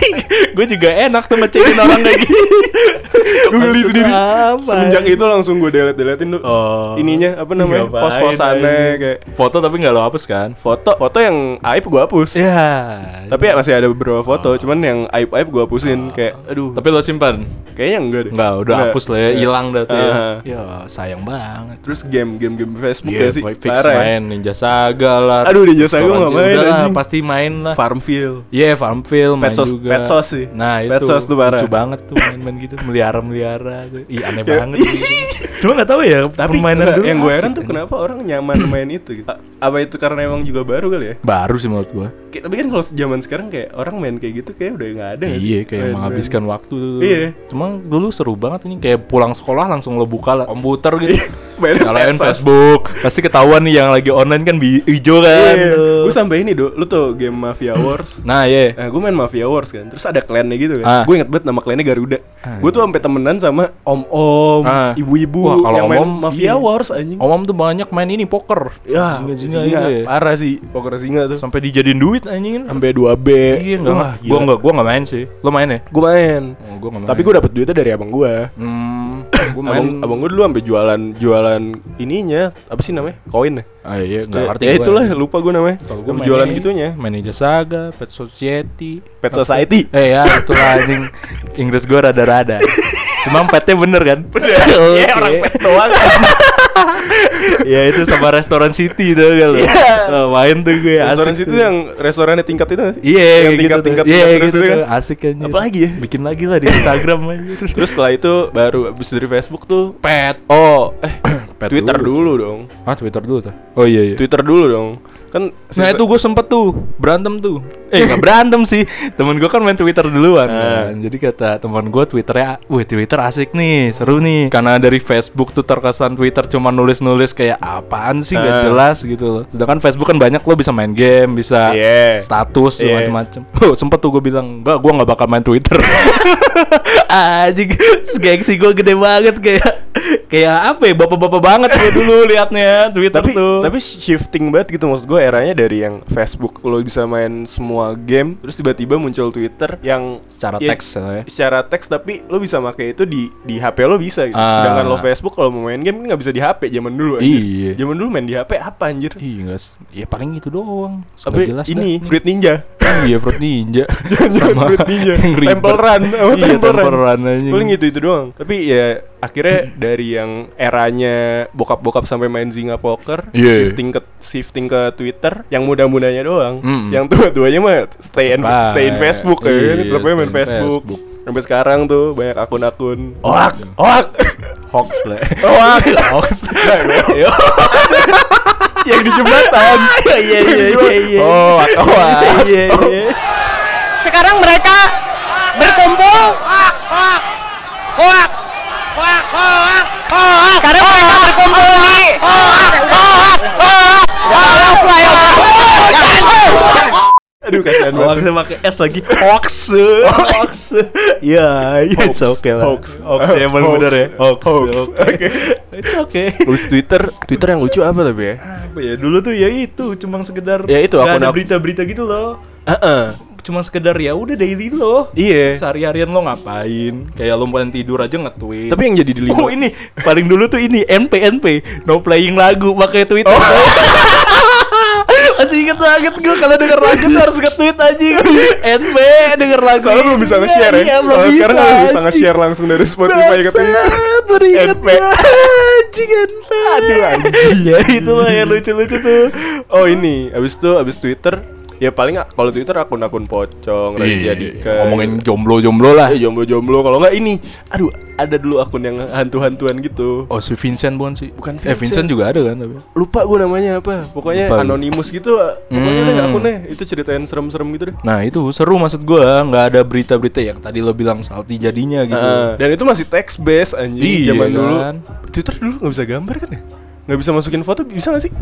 gue juga enak tuh ngecekin orang kayak gitu Gue geli sendiri Apa? Semenjak itu langsung gue delete-deletin tuh Oh. Ininya, apa namanya, Ngapain, pos-posannya anjing? kayak foto tapi nggak lo hapus kan Foto, foto yang aib gue hapus ya Tapi ya masih ada beberapa foto, cuman yang aib-aib gue hapusin Kayak, aduh, tapi lo simpan kayaknya enggak deh nggak udah hapus lah ya hilang dah tuh ya Ah. ya sayang banget Terus game-game game Facebook Iya, gak sih? fix Parah ya? main Ninja Saga lah Aduh, Ninja Saga nggak main, udah lah, pasti main lah Farmville Iya, Farmville main Petsos- juga. Petsos sih. Nah, itu. Petsos tuh parah. Lucu banget tuh main-main gitu, melihara-melihara tuh. Ih, aneh Ya. banget gitu. Cuma gak tahu ya Tapi permainan enggak, dulu yang gue heran tuh kenapa orang nyaman main itu gitu. Apa itu karena emang juga baru kali ya? baru sih menurut gua. Kayak- Tapi kan kalau zaman sekarang kayak orang main kayak gitu kayak udah nggak ada? Iya, kayak Main- menghabiskan waktu tuh. Iya. Cuma dulu seru banget ini kayak pulang sekolah langsung lo buka lah komputer gitu. main Nyalain. Facebook, pasti ketahuan nih yang lagi online kan hijau kan. Iya. tuh. Gue sampai ini do, lu tuh game Mafia Wars. Nah, iya. Nah, gue main Mafia Wars kan. Terus ada klannya gitu kan. Ah. Gue inget banget nama klannya Garuda. Ah, gue tuh sampai temenan sama om-om, Ah. Wah, kalau yang main om-om, Mafia iya. Wars anjing. Om-om tuh banyak main ini poker. Ya, Singa-singa singa, gitu ya. parah sih. Poker singa tuh. Sampai dijadiin duit anjing. Sampai 2B. Iya enggak. Wah, Gua enggak gua enggak main sih. Lo main ya? Gue main. Oh, gua nggak Tapi main. gue dapet duitnya dari abang gue. Hmm, gua main. Abang, abang gue dulu sampai jualan jualan ininya apa sih namanya? Koin ya? Ah iya, enggak Kayak- ngerti ya gua. itulah lupa gue namanya. Kalau gua main jualan gitunya. Main Ninja Saga, Pet Society. Pet Society. Eh ya, itulah anjing. Inggris gua rada-rada. Cuma petnya bener kan? Bener. Iya, orang pet doang. ya itu sama restoran City tuh kan. lo. Iya. Oh, main tuh gue Restoran asik situ tuh. yang restorannya tingkat itu? Iya, yang gitu tingkat-tingkat. Iya, tingkat terus gitu itu kan. Asik aja. Apalagi ya? Bikin lagi lah di Instagram aja. Terus setelah itu baru abis dari Facebook tuh pet. Oh, eh Pet Twitter dulu. dulu dong. Ah, Twitter dulu tuh. Oh iya iya. Twitter dulu dong. Kan Nah itu gue sempet tuh berantem tuh Eh gak berantem sih Temen gue kan main Twitter duluan Ah. kan. Jadi kata teman gue Twitternya Wih Twitter asik nih seru nih Karena dari Facebook tuh terkesan Twitter cuma nulis-nulis kayak apaan sih gak Ah. jelas gitu loh Sedangkan Facebook kan banyak lo bisa main game Bisa Iya. status Iya. macam-macam Oh sempet tuh gue bilang Enggak gue gak bakal main Twitter Anjing Gengsi gue gede banget kayak Kayak apa ya Bapak-bapak banget gue dulu liatnya Twitter tapi tuh tapi shifting banget gitu maksud gue eranya dari yang Facebook lo bisa main semua game terus tiba-tiba muncul Twitter yang Secara ya, teks ya. secara teks tapi lo bisa pakai itu di di HP lo bisa gitu. Ah. Sedangkan lo Facebook kalau mau main game kan nggak bisa di HP zaman dulu anjir. Iya. Zaman dulu main di HP apa anjir? Iya enggak s- Ya paling itu doang Tapi jelas ini dah. Fruit Ninja. Iya Fruit Ninja Sama Fruit Ninja. Temple Run sama Iya Temple Run. Temple Run aja Paling gitu itu doang. Tapi ya akhirnya dari yang eranya bokap-bokap sampai main Zynga Poker, Iya. shifting ke shifting ke Twitter, yang muda-mudanya doang. Mm-mm. Yang tua-tuanya mah stay in Bye. stay in Facebook kan, Iya, tetap aja main Facebook. Facebook. Sampai sekarang tuh banyak akun-akun. Oak, oak, Hoax lah oak. Hoax yang di jembatan. Iya iya iya iya Oh, oak, Iya iya sekarang mereka berkumpul hoak hoak hoak hoak hoak sekarang mereka berkumpul di Aduh kasihan banget. pakai S lagi. Hoax. Hoax. Ya iya it's Hoax, okay lah. Hoax. Hoax ya emang bener ya. Hoax. Hoax. Oke. It's okay. Terus Twitter, Twitter yang lucu apa tapi ya? Apa ya? Dulu tuh ya itu Cuma sekedar Ya itu, nggak ada berita-berita gitu loh. Heeh. Cuma sekedar ya udah daily loh Iya. Sehari-harian lo ngapain Kayak lo pengen tidur aja nge-tweet Tapi yang jadi di Oh ini paling dulu tuh ini NP NP no playing lagu pakai Twitter. inget banget gue kalau denger lagu tuh harus nge-tweet anjing. NP denger lagu. Soalnya belum bisa nge-share ya. Iya, belum bisa. sekarang nggak bisa nge-share langsung dari Spotify ke Twitter. Bangsat, baru inget NP. Anjing NP. Aduh anjing. Ya itu lah yang lucu-lucu tuh. Oh ini, abis itu abis Twitter, ya paling kalau Twitter akun-akun pocong, Raditya Dika. Iya, ngomongin jomblo-jomblo lah. Eh jomblo-jomblo kalau nggak ini, aduh ada dulu akun yang hantu-hantuan gitu. Oh si Vincent bukan sih? Bukan Eh Vincent. Vincent juga ada kan tapi. Lupa gue namanya apa, pokoknya Lupa anonimus gitu. Pokoknya deh Hmm. akunnya itu ceritain serem-serem gitu deh. Nah itu seru maksud gua nggak ada berita-berita yang tadi lo bilang salty jadinya gitu. Ah, dan itu masih text based anjing Iya zaman dulu. kan. Twitter dulu nggak bisa gambar kan ya? Nggak bisa masukin foto, bisa nggak sih?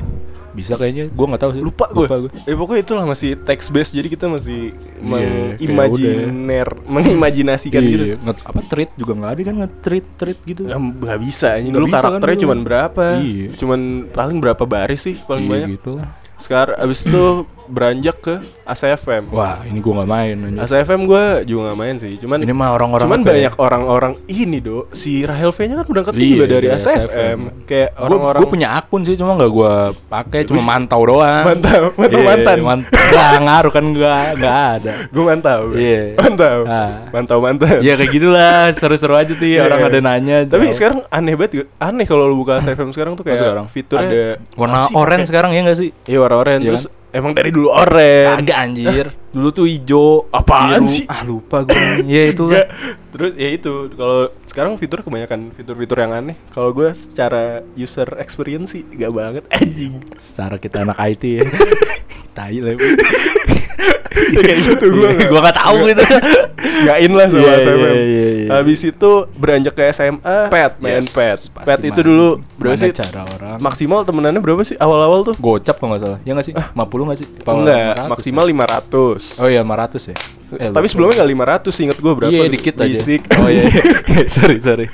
Bisa kayaknya, gua nggak tahu sih. Lupa gue. gua. Eh pokoknya itulah masih text based jadi kita masih Iya, kayak mengimajiner, mengimajinasikan Iya, gitu. nge- apa tweet juga nggak ada kan nge-tweet tweet gitu. Nggak bisa Nggak dulu kan karakternya dulu. cuman berapa? Iya. Cuman paling berapa baris sih paling Iya, banyak. gitu lah. Sekarang abis itu beranjak ke ACFM. Wah, ini gua nggak main anjing. ACFM gue juga gak main sih, cuman Ini mah orang-orang cuman ya? banyak orang-orang ini do si Rahel V nya kan berangkatnya Iya, juga dari dari ACFM. ACFM. Kayak orang-orang gua punya akun sih cuma nggak gua pakai cuma mantau doang. Mantau, mantau Iya, mantan. man- nggak ngaruh kan gua nggak ada. gue mantau, Iya. mantau, Ah. mantau mantan. Ya kayak gitulah, seru-seru aja tuh ya, Iya, orang iya. ada nanya. Tapi sekarang aneh banget, gak? aneh kalau lu buka ACFM sekarang tuh kayak sekarang? fiturnya ada warna sih? Kayak- sekarang ya nggak sih? Iya warna oranye. Iya Terus emang dari dulu oranye. Kagak anjir. Dulu tuh hijau. Apaan biru. sih? Ah lupa gue. ya itu Enggak. Terus ya itu kalau sekarang fitur kebanyakan fitur-fitur yang aneh. Kalau gue secara user experience sih gak banget anjing. Secara kita anak IT ya. Tai lah. Ya kayak gitu gue gak, Gua nggak tahu gitu. gak in lah sama Iya, SMM. iya, iya, iya. Habis itu beranjak ke SMA, pet, main Yes, pet. Pet itu main. dulu berapa sih? cara orang? Maksimal temenannya berapa sih awal-awal tuh? Gocap kalau nggak salah. Ya nggak sih? 50 nggak sih? Enggak, 500 maksimal 500. ya? Oh iya 500 ya. Eh, Tapi sebelumnya gak 500 inget gue berapa? Iya tuh? dikit aja. Basic. Oh iya. iya. sorry sorry.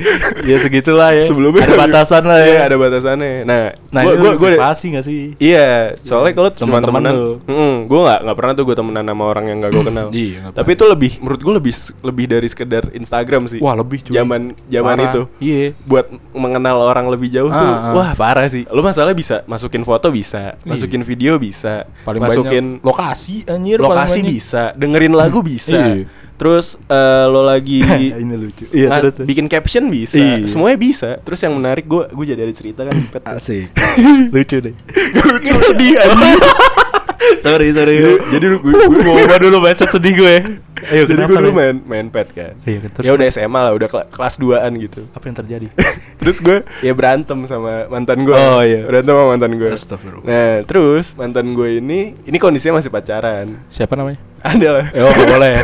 Ya segitulah ya. Sebelumnya ada batasan lah ya. Iya, ada batasannya. Nah, Nah, gua gua privasi nggak sih? Iya, soalnya kalau cuma Teman-teman mm, gue nggak nggak pernah tuh gue temenan sama orang yang gak gue kenal. Iya, nggak Tapi itu lebih, menurut gue lebih lebih dari sekedar Instagram sih. Wah lebih cuy. Zaman zaman Parah. itu. Iya. Buat mengenal orang lebih jauh tuh, Ah, ah. wah parah sih. Lu masalah bisa masukin foto bisa, masukin video bisa, Paling masukin lokasi anjir lokasi bisa, dengerin lagu bisa. Iya. Terus eh, lo lagi Ini lucu. Iya nga- terus. terus. bikin caption bisa, Iya. semuanya bisa. Terus yang menarik gue gue jadi ada cerita kan pet. Asik. lucu deh. lucu sedih sorry sorry. Jadi- gue- gue- ubah dulu mindset sedih gue. Ayo Jadi gue dulu main main pet kan. Iya, terus ya udah SMA lah, udah kela- kelas 2-an gitu. Apa yang terjadi? terus gue ya berantem sama mantan gue. Oh, iya. Berantem sama mantan gue. Astagfirullah. Nah, terus mantan gue ini ini kondisinya masih pacaran. Siapa namanya? Ada lah. Eh, Oh boleh.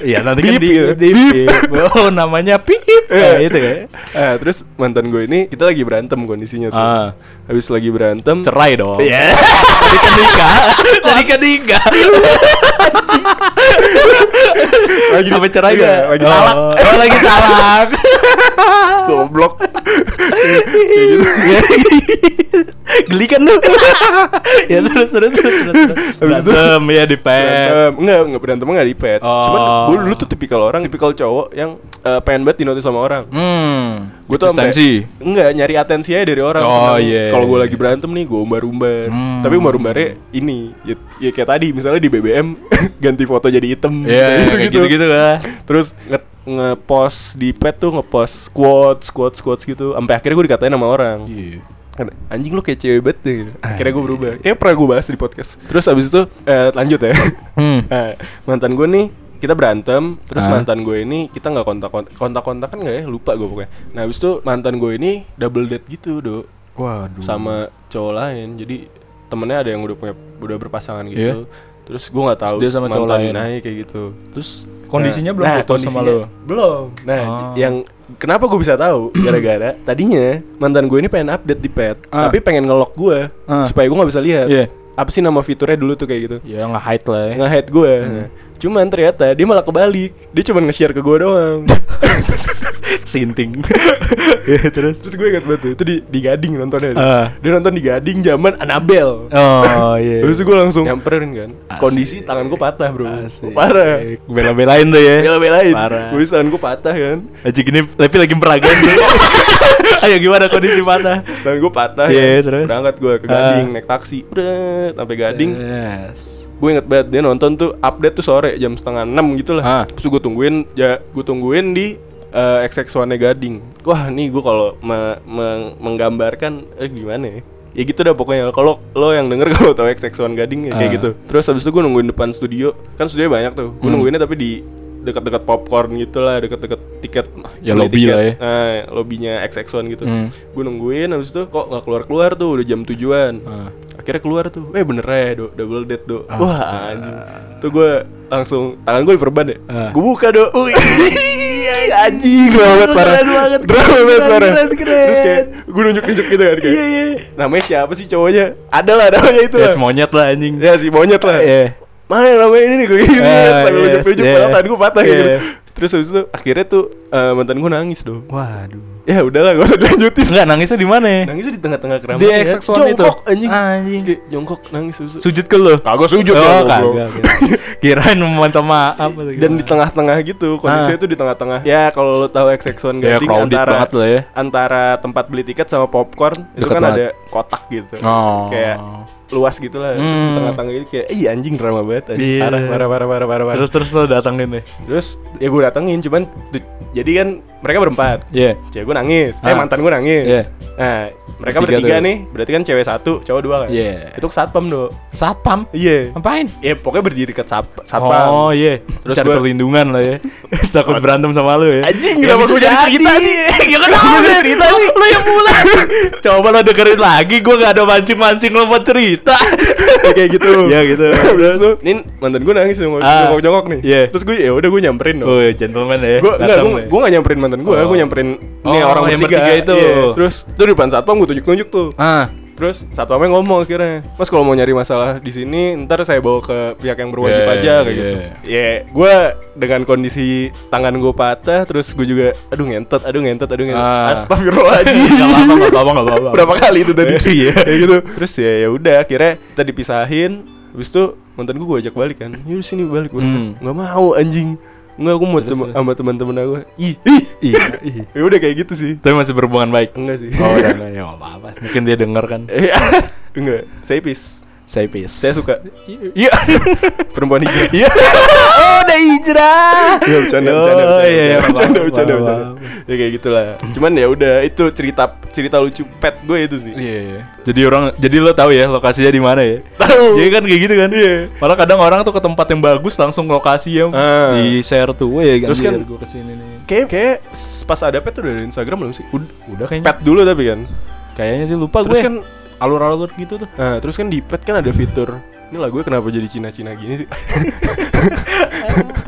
Iya nanti kan di, gitu. di, di- Oh namanya Pip. Nah, itu ya. Ah, terus mantan gue ini kita lagi berantem kondisinya tuh. Ah. Habis lagi berantem. Cerai dong. Iya. Jadi kan nikah. Jadi kan nikah. Lagi- Sampai cerai iya, gak? lagi oh. talak. Oh lagi talak. Goblok. Geli kan lu? ya terus terus terus. Berantem ya di pet. Enggak, enggak berantem enggak di pet. Oh. Cuman gue dulu tuh tipikal orang, tipikal cowok yang eh, pengen banget dinotis sama orang. Hmm. Gue tuh Eksistensi. enggak nyari atensi aja dari orang. Oh, Senang. iya. Kalau gue lagi berantem nih, gue umbar-umbar. Hmm. Tapi umbar-umbarnya ini, ya, ya kayak tadi misalnya di BBM ganti foto jadi hitam. Iya, kayak gitu-gitu lah. Terus nge ngepost di pet tuh ngepost quotes, quotes, quotes gitu. Sampai akhirnya gue dikatain sama orang. Iya. Kan, Anjing lu kayak cewek banget deh. Akhirnya gue berubah. Kayak pernah gue bahas di podcast. Terus abis itu eh, lanjut ya. Hmm. Nah, mantan gue nih kita berantem. Terus Ah. mantan gue ini kita nggak kontak kontak kontak kan nggak ya? Lupa gue pokoknya. Nah abis itu mantan gue ini double date gitu dok Waduh. sama cowok lain. Jadi temennya ada yang udah punya udah berpasangan gitu. Iya. Terus gue nggak tahu Dia sama cowok lain. naik kayak gitu. Terus kondisinya Nah, belum nah, putus sama kondisinya lu. Belum. Nah, Ah. yang kenapa gue bisa tahu gara-gara tadinya mantan gue ini pengen update di pet, Ah. tapi pengen ngelok gue Ah. supaya gue nggak bisa lihat. Iya. Apa sih nama fiturnya dulu tuh kayak gitu? Ya nge-hide lah ya. Nge-hide gue. Nah, Cuman ternyata dia malah kebalik. Dia cuma nge-share ke gue doang. Sinting. ya, terus. Terus gue ingat banget tuh, itu di, di Gading nontonnya. Ah. Dia nonton di Gading zaman Annabelle. Oh iya. Terus gue langsung nyamperin kan. Asik. Kondisi tangan gue patah, Bro. Asik. Parah. Bela-belain tuh ya. Bela-belain. Parah. Kondisi tangan gue patah kan. Aji gini Lepi lagi peragaan. Ayo gimana kondisi mana? Tangan gue patah Iya, ya. terus? Berangkat gue ke. Gading naik taksi. Udah sampai Gading. Yes. Gue inget banget dia nonton tuh update tuh sore jam setengah enam gitu lah. Ah. Terus gue tungguin, ya gue tungguin di eh, XX1 nya Gading. Wah nih gue kalau me- me- menggambarkan eh, gimana ya? Ya gitu dah pokoknya. Kalau lo yang denger kalau tau XX1 Gading ya kayak Ah. gitu. Terus habis itu gue nungguin depan studio. Kan studio banyak tuh. Gue Hmm. nungguinnya tapi di dekat-dekat popcorn gitu lah, dekat-dekat tiket Ya, lobby tiket. lah ya. Nah, lobbynya XX1 gitu. Hmm. Gue nungguin habis itu kok nggak keluar-keluar tuh udah jam tujuan. Ah. Akhirnya keluar tuh, eh bener ya do, double date do Wah anjing Tuh gue langsung, tangan gue diperban ya Ah. Gue buka do anjing banget parah banget, banget parah. Terus kayak gue nunjuk-nunjuk gitu kan kayak Iya, iya. Namanya siapa sih cowoknya? Ada lah namanya itu Ya lah semonyet lah anjing. Ya si monyet lah Iya. Mana namanya ini nih gue gitu Ah, Sambil yes, nunjuk-nunjuk yeah. padahal tangan gue patah Yeah. gitu Terus habis itu akhirnya tuh eh, mantan gue nangis do Waduh. Ya udahlah gak usah dilanjutin Enggak nangisnya di mana ya? Nangisnya di tengah-tengah keramaian Di XX1 itu. Jongkok anjing Anjing. Kayak jongkok nangis susu Sujud ke lu. Kagak sujud oh, ya, kagak. kira. Kirain meminta maaf atau Dan di tengah-tengah gitu Kondisinya Ah. tuh di tengah-tengah Ya kalau lo tahu XX1 Ya, Gading crowded antara, banget lah ya. Antara tempat beli tiket sama popcorn Itu Deket kan banget. ada kotak gitu Oh. Kayak luas gitu lah Terus di Hmm. tengah-tengah gitu kayak Ih anjing drama banget anjing. Iya. Parah parah parah parah parah, parah. Terus terus lo datangin deh. Terus ya gue datengin Cuman Jadi kan mereka berempat Iya. Cewek gue nangis Eh Ah. mantan gue nangis Iya. Nah mereka Bertiga bertiga tuh. nih Berarti kan cewek satu Cowok dua kan Iya. Itu satpam do Satpam. Iya Ngapain? Ya pokoknya berdiri ke sat satpam Oh iya. Terus Cari gua- perlindungan lah ya. Takut berantem sama lu ya. Anjing, Ya, kenapa gua jadi cerita sih? Ya lu jadi cerita sih? Lu yang mulai. Coba lo dengerin lagi. Gue gak ada mancing-mancing lo buat cerita. Ya, kayak gitu Ya, gitu. Terus tuh Ini mantan gue nangis Jongkok Ah. jongkok nih Iya. Terus gue ya udah gue nyamperin dong Oh, gentleman ya. gue gue ya. gue gak nyamperin mantan gue Oh. gue nyamperin nih Oh, orang yang bertiga, bertiga itu. Iya. terus tuh di depan satpam gue tunjuk tunjuk tuh Ah. terus satpamnya ngomong akhirnya mas kalau mau nyari masalah di sini ntar saya bawa ke pihak yang berwajib Yeah, aja kayak gitu yeah. ya gue dengan kondisi tangan gue patah terus gue juga aduh ngentot aduh ngentot aduh ngentot Ah. astagfirullahaladzim Gak apa-apa, gak apa-apa, gak apa-apa. berapa kali itu tadi Iya. gitu terus ya ya udah akhirnya kita dipisahin habis itu mantan gue gue ajak balik kan yuk sini balik gue Hmm. nggak mau anjing nggak aku mau Terus, tem- terus. sama teman-teman aku ih ih Iya, iya. ya udah kayak gitu sih Tapi masih berhubungan baik. enggak sih Oh, udah enggak ya gak apa-apa. Mungkin dia denger kan. Eh, enggak saya pis Saya peace. saya suka Iya. perempuan hijau Iya. Oh, udah hijrah. Ya, bercanda, bercanda, bercanda, iya, iya, bercanda, bercanda. Ya kayak gitulah. Cuman ya udah itu cerita cerita lucu pet gue itu sih. Iya, iya. Jadi orang jadi lo tahu ya lokasinya di mana ya? Tahu. Jadi kan kayak gitu kan. Iya. Malah kadang orang tuh ke tempat yang bagus langsung lokasi yang Ah. di share tuh. Weh, Terus kan- gue ke sini nih. Kayak kayak pas ada pet tuh ada Instagram belum sih? Udah, udah kayaknya. Pet dulu tapi kan. Kayaknya sih lupa Terus gue. kan alur-alur gitu tuh. Nah, terus kan di pet kan ada fitur ini lah gue kenapa jadi Cina-Cina gini sih?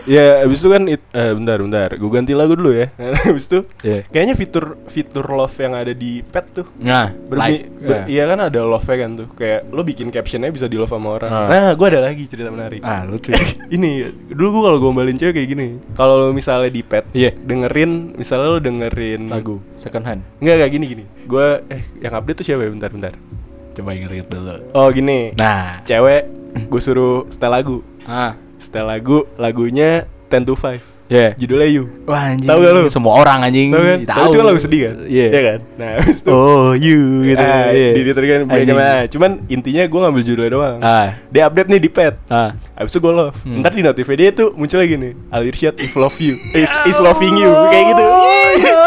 ya, abis itu kan it, eh, bentar bentar, gue ganti lagu dulu ya. abis itu Iya. kayaknya fitur fitur love yang ada di pet tuh Nah, Bermi, like. ber- Iya. Iya kan ada love kan tuh Kayak lo bikin captionnya bisa di love sama orang Ah. Nah gue ada lagi cerita menarik Ah, lucu. Ini dulu gue kalau gombalin cewek kayak gini Kalau lo misalnya di pet Iya. Dengerin Misalnya lo dengerin Lagu second hand. Enggak kayak gini gini Gue Eh yang update tuh siapa ya bentar bentar Coba inget dulu. Oh gini Nah, Cewek Gue suruh setel lagu ah, Setel lagu Lagunya 10 to 5 ya. Judulnya You Wah, anjing. Tahu gak lu? Semua orang anjing. Tahu kan? Tapi itu kan lagu sedih kan? Iya. Iya kan? Nah itu Oh, you gitu. ah, Iya. di diteruskan Anjing. nah, Cuman intinya gue ngambil judulnya doang Ah, Dia update nih di pet ah. Abis itu gue love Hmm. Ntar di notifnya dia tuh muncul lagi nih Alirsyad is love you Is, is loving you Kayak gitu Ya.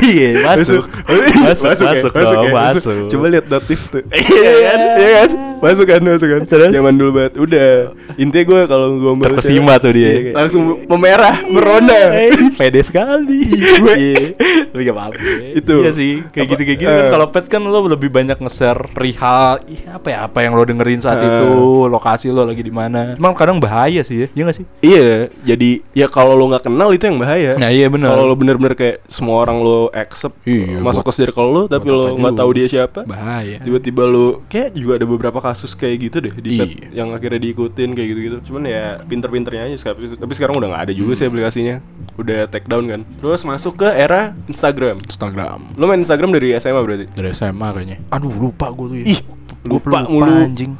Iya, masuk. Masuk, Masuk, masuk, ya? dong, ya? masuk. Coba lihat notif tuh Iya kan Iya kan Masuk kan Masuk kan Terus? Zaman dulu banget Udah Intinya gue kalau gombal Terkesima cewek, tuh dia. iya, kayak Langsung memerah Merona Eh, Pede sekali. Gue Iya. Tapi gak apa-apa. Itu. Iya sih, kayak Apa- gitu-kayak gitu eh. kan kalau pet kan lo lebih banyak nge-share perihal iya apa ya apa yang lo dengerin saat Eh. itu, lokasi lo lagi di mana. Emang kadang bahaya sih ya, iya gak sih? Iya, jadi ya kalau lo nggak kenal itu yang bahaya. Nah, iya benar. Kalau lo bener-bener kayak semua orang lo accept Iya, masuk buat- ke circle lo, tapi lo apa nggak tahu dia siapa. Bahaya. Tiba-tiba lo kayak juga ada beberapa kasus kayak gitu deh di Pet Iya. yang akhirnya diikutin kayak gitu-gitu. Cuman ya pinter-pinternya aja sekarang. Tapi sekarang udah nggak ada juga Hmm. sih aplikasinya. Udah take down kan. Terus masuk ke era Instagram. Instagram. Lo main Instagram dari SMA berarti? Dari SMA kayaknya. Aduh, lupa gue tuh ya. Ih, Gua lupa mulu. anjing.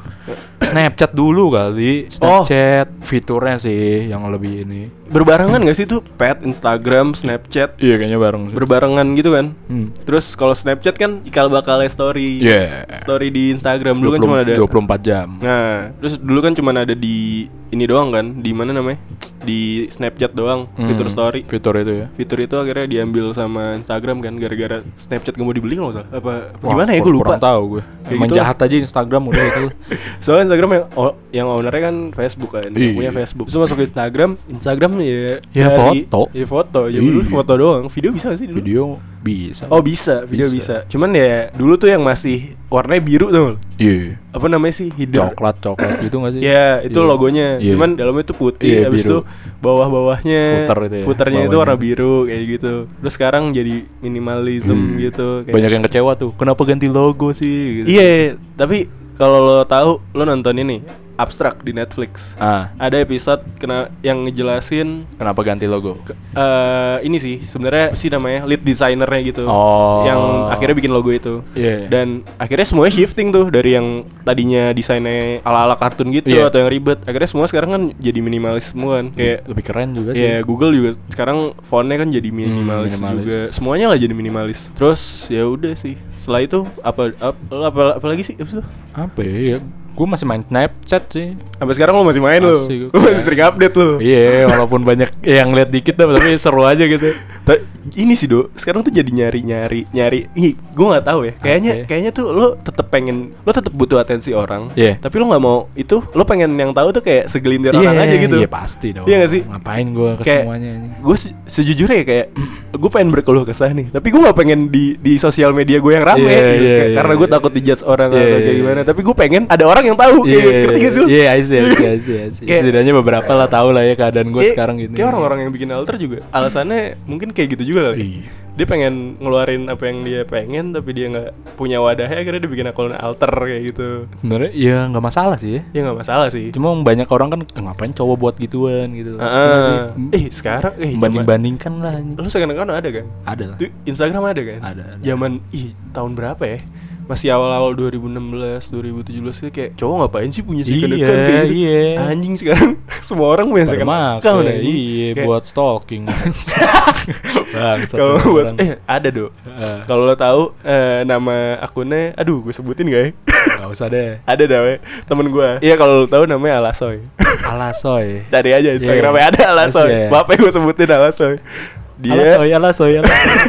Snapchat dulu kali. Snapchat fiturnya sih yang lebih ini. Berbarengan gak sih tuh Pet, Instagram, Snapchat? Iya kayaknya bareng sih. Berbarengan gitu kan? Hmm. Terus kalau Snapchat kan ikal bakalnya story. Iya. Story di Instagram dulu kan cuma ada 24 jam. Nah, terus dulu kan cuma ada di ini doang kan? Di mana namanya? Di Snapchat doang, Hmm, fitur story. Fitur itu ya. Fitur itu akhirnya diambil sama Instagram kan gara-gara Snapchat gak mau dibeli kalau salah. Apa Wah, gimana ya gue lupa. Kurang tahu gue. Emang gitu lah. aja Instagram udah itu. Soalnya Instagram yang yang ownernya kan Facebook kan, yang Iya. punya Facebook. Terus masuk ke Instagram, Instagram ya Ya, dari- foto. Ya foto. Ya dulu Iya. foto doang. Video bisa gak sih dulu? Video bisa. Oh bisa, video bisa. Bisa. Cuman ya dulu tuh yang masih warnanya biru tuh. Iya. Apa namanya sih? Hider. Coklat coklat gitu gak sih? Ya, itu Iya. logonya. Iya. Cuman dalamnya itu putih, Iya, habis itu bawah-bawahnya Footer itu ya, footernya itu bawahnya. warna biru kayak gitu. Terus sekarang jadi minimalism Hmm. gitu kayak Banyak yang kecewa tuh. Kenapa ganti logo sih? Gitu. Iya, tapi kalau lo tahu lo nonton ini abstrak di Netflix. Ah, Ada episode kena yang ngejelasin kenapa ganti logo? eh ini sih sebenarnya sih namanya lead designernya gitu. Oh. Yang akhirnya bikin logo itu. Iya. Dan akhirnya semuanya shifting tuh dari yang tadinya desainnya ala-ala kartun gitu Iya. atau yang ribet. Akhirnya semua sekarang kan jadi minimalis semua kan. Kayak lebih keren juga sih. Ya Google juga sekarang fontnya kan jadi minimalis, Hmm, minimalis. juga. Semuanya lah jadi minimalis. Terus ya udah sih. Setelah itu apa apa, apa, apa lagi sih? Apa sih? Apa ya? Gue masih main Snapchat sih. Sampai sekarang lo masih main lo. Masih, Lo masih sering update lo. Iya, walaupun banyak yang lihat dikit tapi seru aja gitu. Ini sih do, sekarang tuh jadi nyari nyari nyari. Ih, gue nggak tahu ya. Kayaknya Apa? kayaknya tuh lo tetep pengen, lo tetep butuh atensi orang. Iya. Tapi lo nggak mau itu, lo pengen yang tahu tuh kayak segelintir orang aja gitu. Iya pasti dong. Iya nggak sih? Ngapain gue ke Kayak semuanya ini? gue se- sejujurnya ya kayak gue pengen berkeluh kesah nih, tapi gue nggak pengen di di sosial media gue yang rame Iya, gitu. iya, Kayak iya, karena gue iya. takut dijudge orang Iya, atau iya, kayak iya. gimana. Tapi gue pengen ada orang yang tahu. Iya, Kayak, ngerti gak sih? Iya, I see, I see, I see, I see. Kayak- Setidaknya beberapa lah tahu lah ya keadaan gue sekarang gini. Kayak orang-orang yang bikin alter juga alasannya mungkin kayak gitu juga kali. Iya. Dia pengen ngeluarin apa yang dia pengen tapi dia nggak punya wadahnya akhirnya dia bikin akun alter kayak gitu. Sebenarnya ya nggak masalah sih ya. Ya nggak masalah sih. Cuma banyak orang kan eh, ngapain cowok buat gituan gitu. Iya sih? eh sekarang eh banding bandingkan lah. Lu sekarang kan ada kan? Ada lah. Instagram ada kan? Ada, ada. Zaman ih tahun berapa ya? Masih awal-awal 2016, 2017 itu kayak cowok ngapain sih punya second Iya, account kayak gitu? iya. Anjing sekarang semua orang punya second account anjing. Iya, Kayak- buat stalking. Bangsat kalau buat eh ada do. Eh. Kalau lo tahu eh, nama akunnya, aduh gue sebutin gak ya? Gak usah deh. ada dah we, temen gue. Iya kalau lo tahu namanya Alasoy. Alasoy. Cari aja Instagramnya Iya. ada Alasoy. Iya. Bapaknya gue sebutin Alasoy. Dia Alasoy, alasoy, alasoy.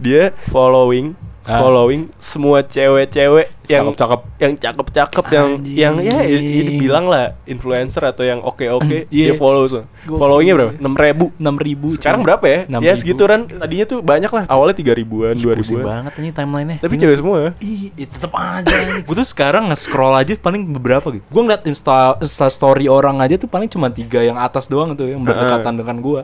dia following. Following semua cewek-cewek yang Cakep-cakep. yang cakep-cakep yang yang ya i- i- bilang lah influencer atau yang oke-oke Iya. dia follow semua. Gua- Followingnya berapa? enam ribu. 6 ribu. Sekarang berapa ya? 6.000. Ya segituan. Tadinya tuh banyak lah. Awalnya tiga ribuan, dua ribuan. banget ini timelinenya. Tapi Iya cewek semua. Ih, ya tetep aja. gue tuh sekarang nge-scroll aja paling beberapa gitu. Gue ngeliat insta, insta story orang aja tuh paling cuma tiga yang atas doang tuh yang berdekatan dengan gue.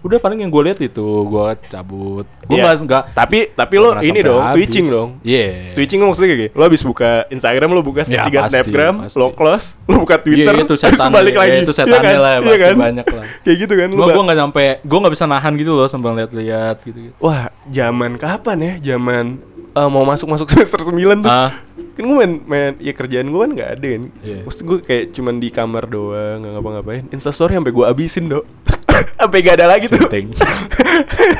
Udah paling yang gue lihat itu gue cabut. Gue Iya. nggak. Tapi tapi lo ini dong, habis. twitching dong. Iya. Twitching lo maksudnya kayak gini. Lo habis buka Instagram, lo buka Ya, tiga pasti, snapgram, pasti. lo close, lo buka Twitter, Iya itu habis itu setan balik lagi. itu Iya setannya kan? lah Iya pasti kan? banyak lah. Kayak gitu kan. Cuma gue nggak sampai, gue nggak bisa nahan gitu loh sambil lihat-lihat gitu. -gitu. Wah, zaman kapan ya? Zaman eh, mau masuk-masuk semester 9 tuh. Ah. Kan gue main, main ya kerjaan gue kan gak ada kan. Iya. Maksud gue kayak cuman di kamar doang, gak ngapa-ngapain. Instastory sampai gue abisin, Dok. Sampai gak ada lagi tuh.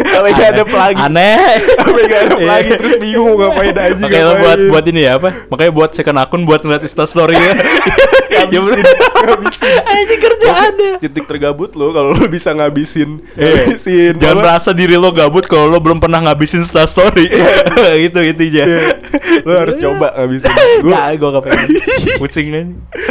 Sampai gak ada lagi. Aneh. sampai gak ada Iya. lagi terus bingung mau ngapain aja. Makanya lo buat buat ini ya apa? Makanya buat second akun buat ngeliat Insta story ya. ya ngabisin, ngabisin. Aja kerjaannya. Titik tergabut lo kalau lo bisa ngabisin, Eh, ngabisin. Jangan apa? merasa diri lo gabut kalau lo belum pernah ngabisin Insta story. gitu intinya. Iya. lo harus coba ngabisin. Gue Gak, gue gak pengen. Pusing aja.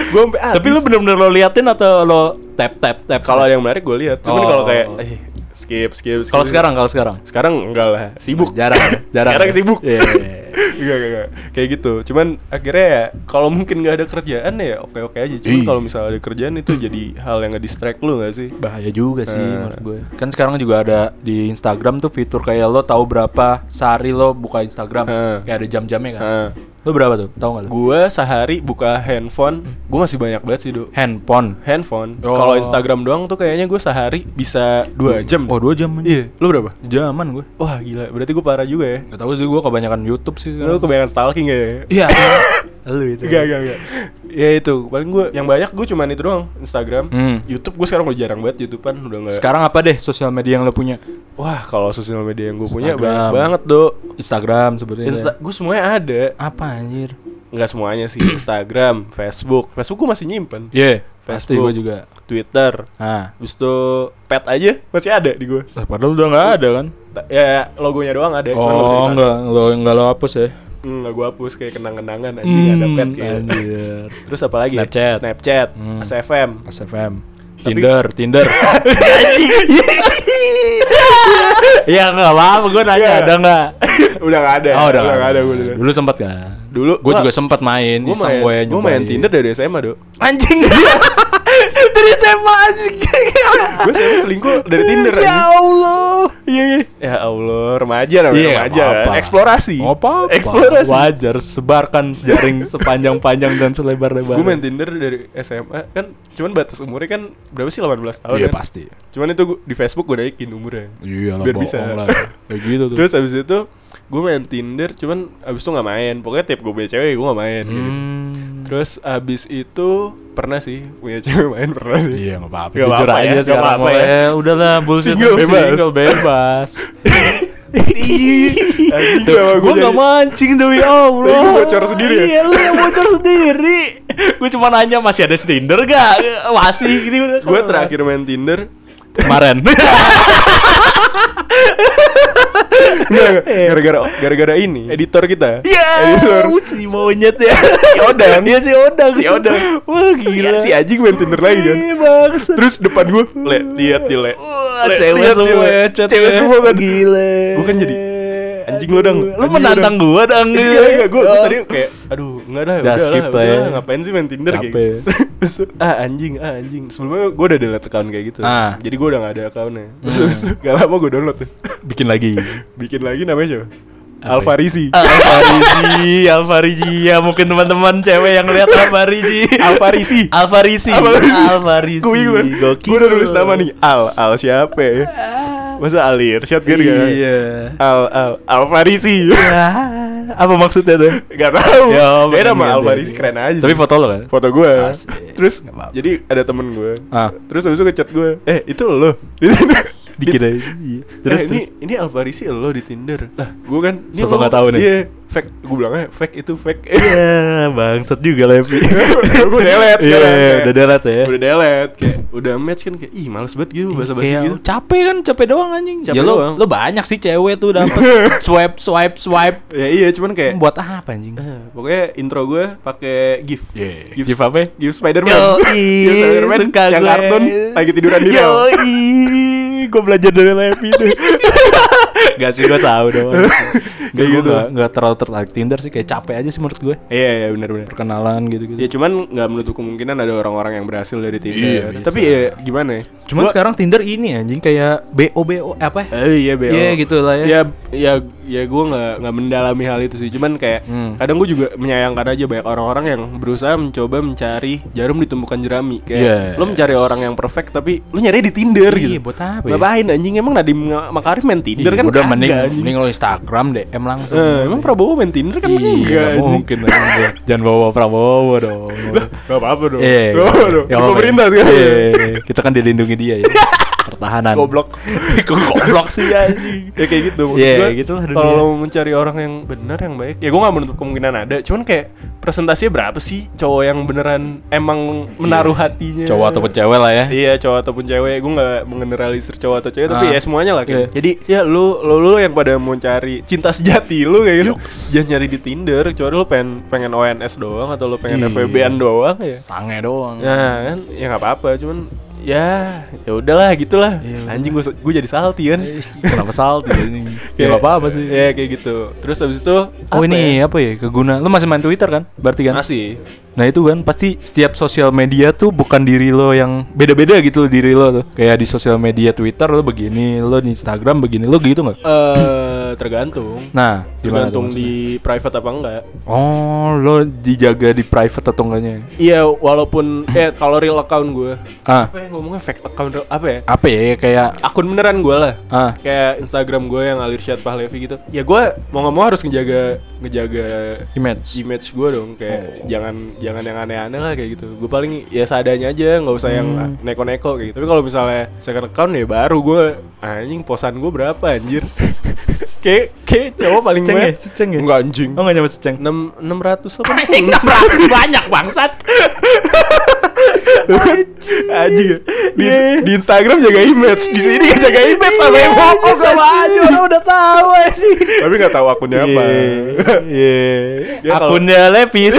gue Tapi lo bener-bener lo liatin atau lo tap tap tap? kalau ada yang menarik gue lihat. Cuman Oh. kalau kayak eh, skip skip, skip. Kalau sekarang, kalau sekarang. sekarang enggak lah sibuk Jarang, jarang. sekarang sibuk Iya. Enggak, enggak, enggak. Kayak gitu. Cuman akhirnya ya kalau mungkin nggak ada kerjaan ya oke-oke aja. Cuman Iya. kalau misalnya ada kerjaan itu jadi hal yang nge-distract lu gak sih? Bahaya juga sih Eh. menurut gue. Kan sekarang juga ada di Instagram tuh fitur kayak lo tahu berapa sehari lo buka Instagram. Eh. Kayak ada jam-jamnya kan. Nah, Lo berapa tuh? Tahu nggak lo? gua sehari buka handphone, gua masih banyak banget sih, Do. Handphone. Handphone. Oh. Kalau Instagram doang tuh kayaknya gue sehari bisa dua jam. Oh, dua jam. Iya, lu berapa? Jaman gue. Wah gila, berarti gue parah juga ya. Gak tahu sih gue kebanyakan YouTube sih. Lu kebanyakan stalking ya? Iya. Lu itu. Enggak, enggak, enggak. Ya itu, paling gue yang banyak gue cuman itu doang, Instagram. Hmm. YouTube gue sekarang udah jarang banget YouTubean udah enggak. Sekarang apa deh sosial media yang lo punya? Wah, kalau sosial media yang gue punya banyak banget, Do. Instagram sebetulnya. Insta gue semuanya ada. apa anjir? Enggak semuanya sih, Instagram, Facebook. Facebook gue masih nyimpen. Iya, pasti Facebook. gue juga. Twitter. Ah, Habis itu pet aja masih ada di gue. lah, padahal udah nggak ada kan? Ya logonya doang ada, nggak Oh, enggak, lo enggak lo hapus ya? Enggak gue hapus kayak kenang-kenangan anjing ada pet Hmm, kayak. Anjir. Terus apa lagi? Snapchat. Snapchat, Hmm. SFM. SFM. Tinder, Tinder. Iya nggak apa-apa, gue nanya Iya. ada nggak? udah gak ada. Oh udah nggak nggak ada. gue udah. Dulu sempat kan? Dulu Gue gua- juga sempat main, Gue iseng gue main, gue main Tinder dari SMA, Dok. Anjing Dari SMA anjing gue SMA selingkuh dari Tinder Ya. Allah Iya iya Ya Allah, remaja namanya Iya, remaja nggak kan. apa-apa. Eksplorasi. Nggak apa-apa. Eksplorasi. Wajar sebarkan jaring sepanjang-panjang dan selebar-lebar Gue main Tinder dari SMA kan cuman batas umurnya kan berapa sih 18 tahun Iya kan? pasti Cuman itu gua, di Facebook gue naikin umurnya. Iya lah Biar bisa. lah Kayak gitu tuh Terus abis itu gue main Tinder cuman abis itu nggak main. Pokoknya tiap gue punya cewek gue nggak main. gitu. Terus abis itu pernah sih punya cewek main pernah sih. Iya nggak apa-apa Jujur apa-apa aja ya, nggak sekarang apa-apa mah, ya. eh, Udahlah bullshit Single bebas. Single bebas gue gak jadi- mancing demi Allah Lu bocor sendiri ya? Iya lu yang bocor sendiri Gue cuma nanya masih ada Tinder gak? Masih gitu Gue terakhir main Tinder Kemarin gara-gara gara-gara ini editor kita. Iya Editor. Si monyet ya Si Odang. Iya si Odang Si Odang. Wah gila Si, si Aji main Tinder lagi kan. Iya Terus depan gue, le, lihat di le. Wah, cewek semua Cewek ya. semua kan. Gila Gua kan jadi, anjing lu. Lu Anjing lu, menantang Dang. gua dang Iya, iya, gue Oh. tadi kayak, aduh, enggak dah, Udah, skip lah, ya. ngapain sih main Tinder kayak Capek. gitu. Terus, ah anjing, ah anjing. Sebelumnya gue udah delete account kayak gitu. Ah. Jadi gue udah gak ada accountnya. Terus, Hmm. itu gak lama gue download tuh. Bikin lagi Bikin lagi namanya siapa? Apa ya? Alfarisi. Alfarisi, Alfarisi ya mungkin teman-teman cewek yang lihat Alfarisi. Alfarisi. Alfarisi, Alfarisi. Alfarisi. Gue udah nulis nama nih. Al, Al siapa ya? Masa Alir? Shot kan gak? Iya. Al, Al, Alfarisi. Ya, apa maksudnya tuh? Gak tahu. Ya, nama bener, Alfarisi bener. keren aja. Tapi foto lo kan? foto gue. Terus jadi ada temen gue. Ah. Terus habis itu ngechat gue. Eh itu lo. Dikira Terus, Terus, eh, ini terus. ini Alfarisi lo di Tinder. Lah, gue kan ini Sosok nggak tahu nih. Iya, fake. Gue bilangnya fake itu fake. Iya, bangsat juga Levi. gue delete Iya, sekarang. udah delete ya. Udah delete kayak udah match kan kayak ih males banget gitu bahasa basi Kayak gitu. capek kan, capek doang anjing. Capek ya lo, doang. lo banyak sih cewek tuh dapet swipe, swipe, swipe. Ya iya cuman kayak Buat apa anjing? Eh, pokoknya intro gue pakai GIF. Yeah. GIF, GIF apa? GIF Spider-Man. Yoi, GIF Spider-Man yang kartun lagi tiduran di rel. Gue belajar dari Levi tuh. Gak sih, gue tahu dong. Kayak gitu. Gak, gak terlalu tertarik Tinder sih, kayak capek aja sih menurut gue. Iya iya benar-benar. Perkenalan gitu-gitu. Ya cuman nggak menutup kemungkinan ada orang-orang yang berhasil dari Iya, Tinder. bisa. Tapi ya gimana ya? Cuman Gua- sekarang Tinder ini anjing kayak BO BO apa? ya? Eh, iya BO. Iya, gitu lah ya. Ya ya ya gue nggak nggak mendalami hal itu sih. Cuman kayak Hmm. kadang gue juga menyayangkan aja banyak orang-orang yang berusaha mencoba mencari jarum di tumpukan jerami. Kayak Yes. lo mencari orang yang perfect tapi lo nyari di Tinder Iya, gitu. buat apa ya? Ngapain anjing emang Nadiem Makarim main Tinder Ih, kan udah mending anjing. mending lo Instagram DM langsung. Eh, emang Prabowo main Tinder kan Iya, enggak mungkin. Jangan bawa Prabowo dong. Gak apa-apa dong. Iya, Gak apa-apa dong. apa-apa. pemerintah sekarang. Iya, kita kan dilindungi dia ya. Pertahanan. Goblok. Kok goblok sih anjing. ya kayak gitu maksud Iya, gua, gitu kalau lo mencari orang yang benar yang baik ya gue nggak menutup kemungkinan ada cuman kayak presentasinya berapa sih cowok yang beneran emang menaruh hatinya Cowok ataupun cewek lah ya. iya cowok ataupun cewek gue nggak mengeneralisir cowok atau cewek tapi Ah. ya semuanya lah kayak Iya. jadi ya lu lu lu yang pada mau cari cinta sejati lu kayak gitu jangan nyari di Tinder kecuali lu pengen pengen ONS doang atau lu pengen Iya. FWB-an doang ya Sange doang. Nah kan ya nggak apa-apa cuman ya ya udahlah gitulah Iya, anjing gue gue jadi salty kan Kenapa salty ini? Ya Kayak- nggak apa-apa sih. ya kayak gitu terus habis itu Oh apa ini ya? apa ya keguna? Lu masih main Twitter kan? Berarti kan? masih Nah itu kan pasti setiap sosial media tuh bukan diri lo yang beda-beda gitu diri lo tuh. Kayak di sosial media Twitter lo begini, lo di Instagram begini, lo gitu nggak? eh tergantung. Nah, tergantung di private apa enggak. Oh, lo dijaga di private atau enggaknya? iya walaupun eh kalau real account gue Ah, apa ya ngomongnya fake account real- apa ya? Apa ya kayak akun beneran gue lah. Ah. Kayak Instagram gue yang Alirsyad Pahlevi gitu. Ya gue mau nggak mau harus ngejaga ngejaga image. image gue dong kayak jangan jangan yang aneh-aneh lah kayak gitu gue paling ya seadanya aja nggak usah yang neko-neko kayak gitu tapi kalau misalnya second account ya baru gue anjing posan gue berapa anjir kayak kayak cowok paling Seceng ya? banyak Seceng ya? enggak anjing Oh nggak nyampe seceng. enam enam ratus apa Anjing 600 banyak bangsat. anjing ya. di, di Instagram jaga image di sini nggak jaga image sama yang bohong sama aja orang udah tahu sih. tapi nggak tahu akunnya apa Iya. Ya, kalau- Akunnya Levis.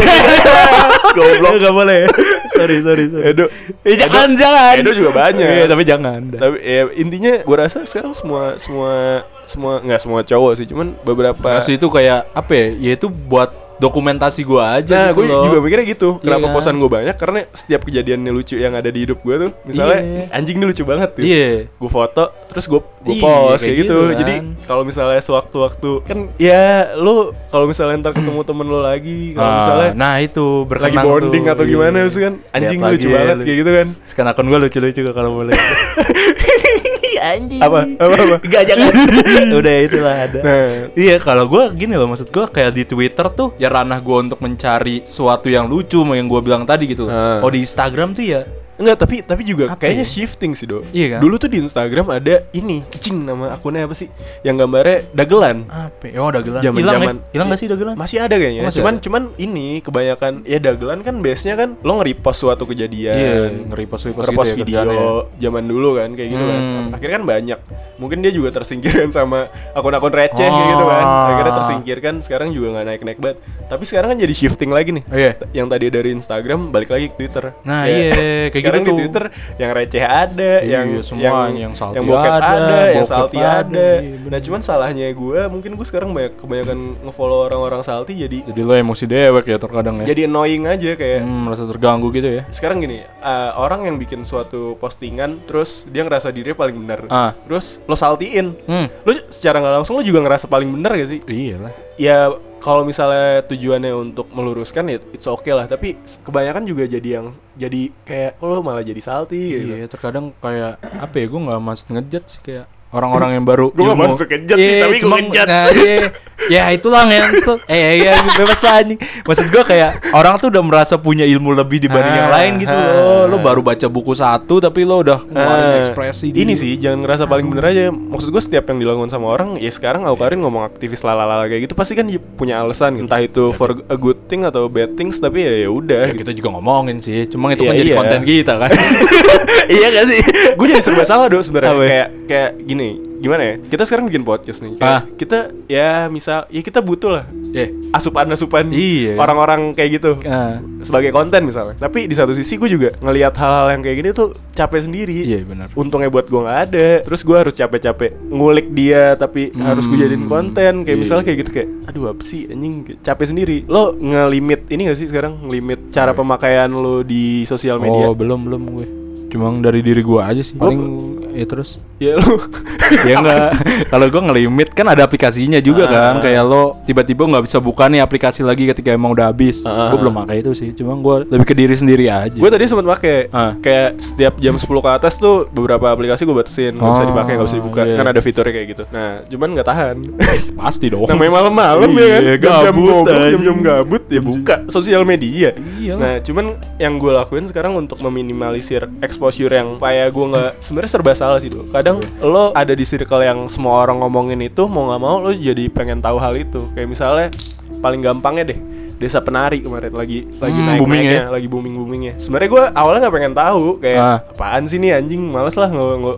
Goblok. Gak boleh. sorry, sorry, sorry. Edo Eh, jangan, jangan. Edo juga banyak. Iya, tapi jangan. tapi ya intinya gue rasa sekarang semua semua semua nggak semua cowok sih cuman beberapa Masih itu kayak apa ya? Ya itu buat dokumentasi gua aja Nah, gitu gue loh. juga mikirnya gitu. Kenapa kan? posan gue banyak? Karena setiap kejadiannya lucu yang ada di hidup gue tuh, misalnya Iya. anjing ini lucu banget tuh. Iya. Gue foto, terus gue gue Iya, post kayak kayak, gitu. gitu kan. Jadi kalau misalnya sewaktu-waktu kan ya lu kalau misalnya ntar ketemu temen lu lagi, kalau Ah, misalnya nah itu lagi bonding tuh. atau gimana Iya. terus kan anjing Lihat lucu lagi banget lu. kayak gitu kan. Sekarang akun gua lucu-lucu juga kalau boleh. Anjing. Apa? Apa apa? Gak jangan. Udah itulah ada. Nah, Iya kalau gue gini loh maksud gue kayak di Twitter tuh ya ranah gue untuk mencari sesuatu yang lucu yang gue bilang tadi gitu. Ah. Oh di Instagram tuh ya Enggak, tapi tapi juga Apa kayaknya ya? shifting sih, Do. Iya kan? Dulu tuh di Instagram ada ini, cing nama akunnya apa sih? Yang gambarnya dagelan. apa? ya? Oh dagelan. Zaman- Hilang zaman- ya? Gak sih dagelan? Masih ada kayaknya. Oh, masih cuman ada? cuman ini kebanyakan ya dagelan kan biasanya kan lo nge-repost suatu kejadian. Iya, nge-repost- repost nge-repost gitu ya video kerjaannya zaman dulu kan kayak gitu kan. Hmm. Akhirnya kan banyak. Mungkin dia juga tersingkirkan sama akun-akun receh kayak gitu kan. Oh. Akhirnya tersingkirkan sekarang juga nggak naik-naik banget. Tapi sekarang kan jadi shifting lagi nih. Oh, iya. Yang tadi dari Instagram balik lagi ke Twitter. Nah, Ya, iya, kayak sekarang gitu di. Twitter yang receh ada, Iya, yang semua, yang salty yang bokep ada, ada, yang salty ada, ada. iya. Nah, cuman salahnya gue mungkin gue sekarang banyak kebanyakan ngefollow orang-orang salty jadi Jadi lo emosi dewek ya terkadang ya. jadi annoying aja kayak Hmm, merasa terganggu gitu ya. sekarang gini eh, orang yang bikin suatu postingan terus dia ngerasa dirinya paling benar Ah. terus lo saltiin Hmm. lo secara nggak langsung lo juga ngerasa paling benar gak sih Iya lah. ya kalau misalnya tujuannya untuk meluruskan ya it's okay lah tapi kebanyakan juga jadi yang jadi kayak lo malah jadi salty gitu Iya, terkadang kayak apa ya? Gue nggak maksud ngejat sih kayak orang-orang yang baru Gua nggak ilmu. maksud ngejudge sih, Iya, tapi cuma- ngejudge. nah, iya. ya itulah yang itu eh ya bebas lah anjing maksud gue kayak orang tuh udah merasa punya ilmu lebih dibanding yang Ah, lain gitu ah, loh lo ah. baru baca buku satu tapi lo udah ngeluarin Ah, ekspresi di- ini sih jangan ngerasa paling bener aja maksud gue setiap yang dilakukan sama orang ya sekarang Aukarin ngomong aktivis lalala kayak gitu pasti kan dia punya alasan entah itu for a good thing atau bad things tapi ya ya udah Ya, kita juga ngomongin sih cuma itu Iya, kan jadi iya. konten kita kan iya gak sih gue jadi serba salah dong sebenarnya ya? kayak kayak gini gimana ya? Kita sekarang bikin podcast nih. Kayak Ah. kita ya misal ya kita butuh lah. Ya asupan-asupan Iya. orang-orang kayak gitu. Ah. sebagai konten misalnya. Tapi di satu sisi gue juga ngelihat hal-hal yang kayak gini tuh capek sendiri. Iya, benar. untungnya buat gue nggak ada. Terus gue harus capek-capek ngulik dia tapi harus gue jadiin konten. Kayak iya. misalnya kayak gitu kayak aduh apa sih anjing? Capek sendiri. Lo ngelimit ini gak sih sekarang? Ngelimit cara pemakaian lo di sosial media? Oh belum belum gue. Cuma dari diri gue aja sih. Paling ya terus? Ya lo ya enggak. Kalau gue ngelimit kan ada aplikasinya juga kan. Ah. kayak lo tiba-tiba nggak bisa buka nih aplikasi lagi ketika emang udah habis. Ah. gue belum pakai itu sih cuma gue lebih ke diri sendiri aja. Gue tadi sempat pakai. Ah. kayak setiap jam 10 ke atas tuh beberapa aplikasi gue batasin nggak bisa Oh, dipakai nggak bisa dibuka. Iya. kan ada fiturnya kayak gitu. Nah cuman nggak tahan. Pasti dong. Namanya malam-malam ya kan? Iya, jam-jam gabut jam-jam gabut ya buka sosial media. Iya. Lah. nah cuman yang gue lakuin sekarang untuk meminimalisir exposure yang kayak gue nggak sebenarnya serba salah sih tuh kadang Iya. lo ada di circle yang semua orang ngomongin itu mau nggak mau lo jadi pengen tahu hal itu. Kayak misalnya paling gampangnya deh desa penari kemarin lagi lagi Hmm, naik booming naiknya lagi booming boomingnya sebenarnya gue awalnya nggak pengen tahu kayak Ah. apaan sih nih anjing? Males lah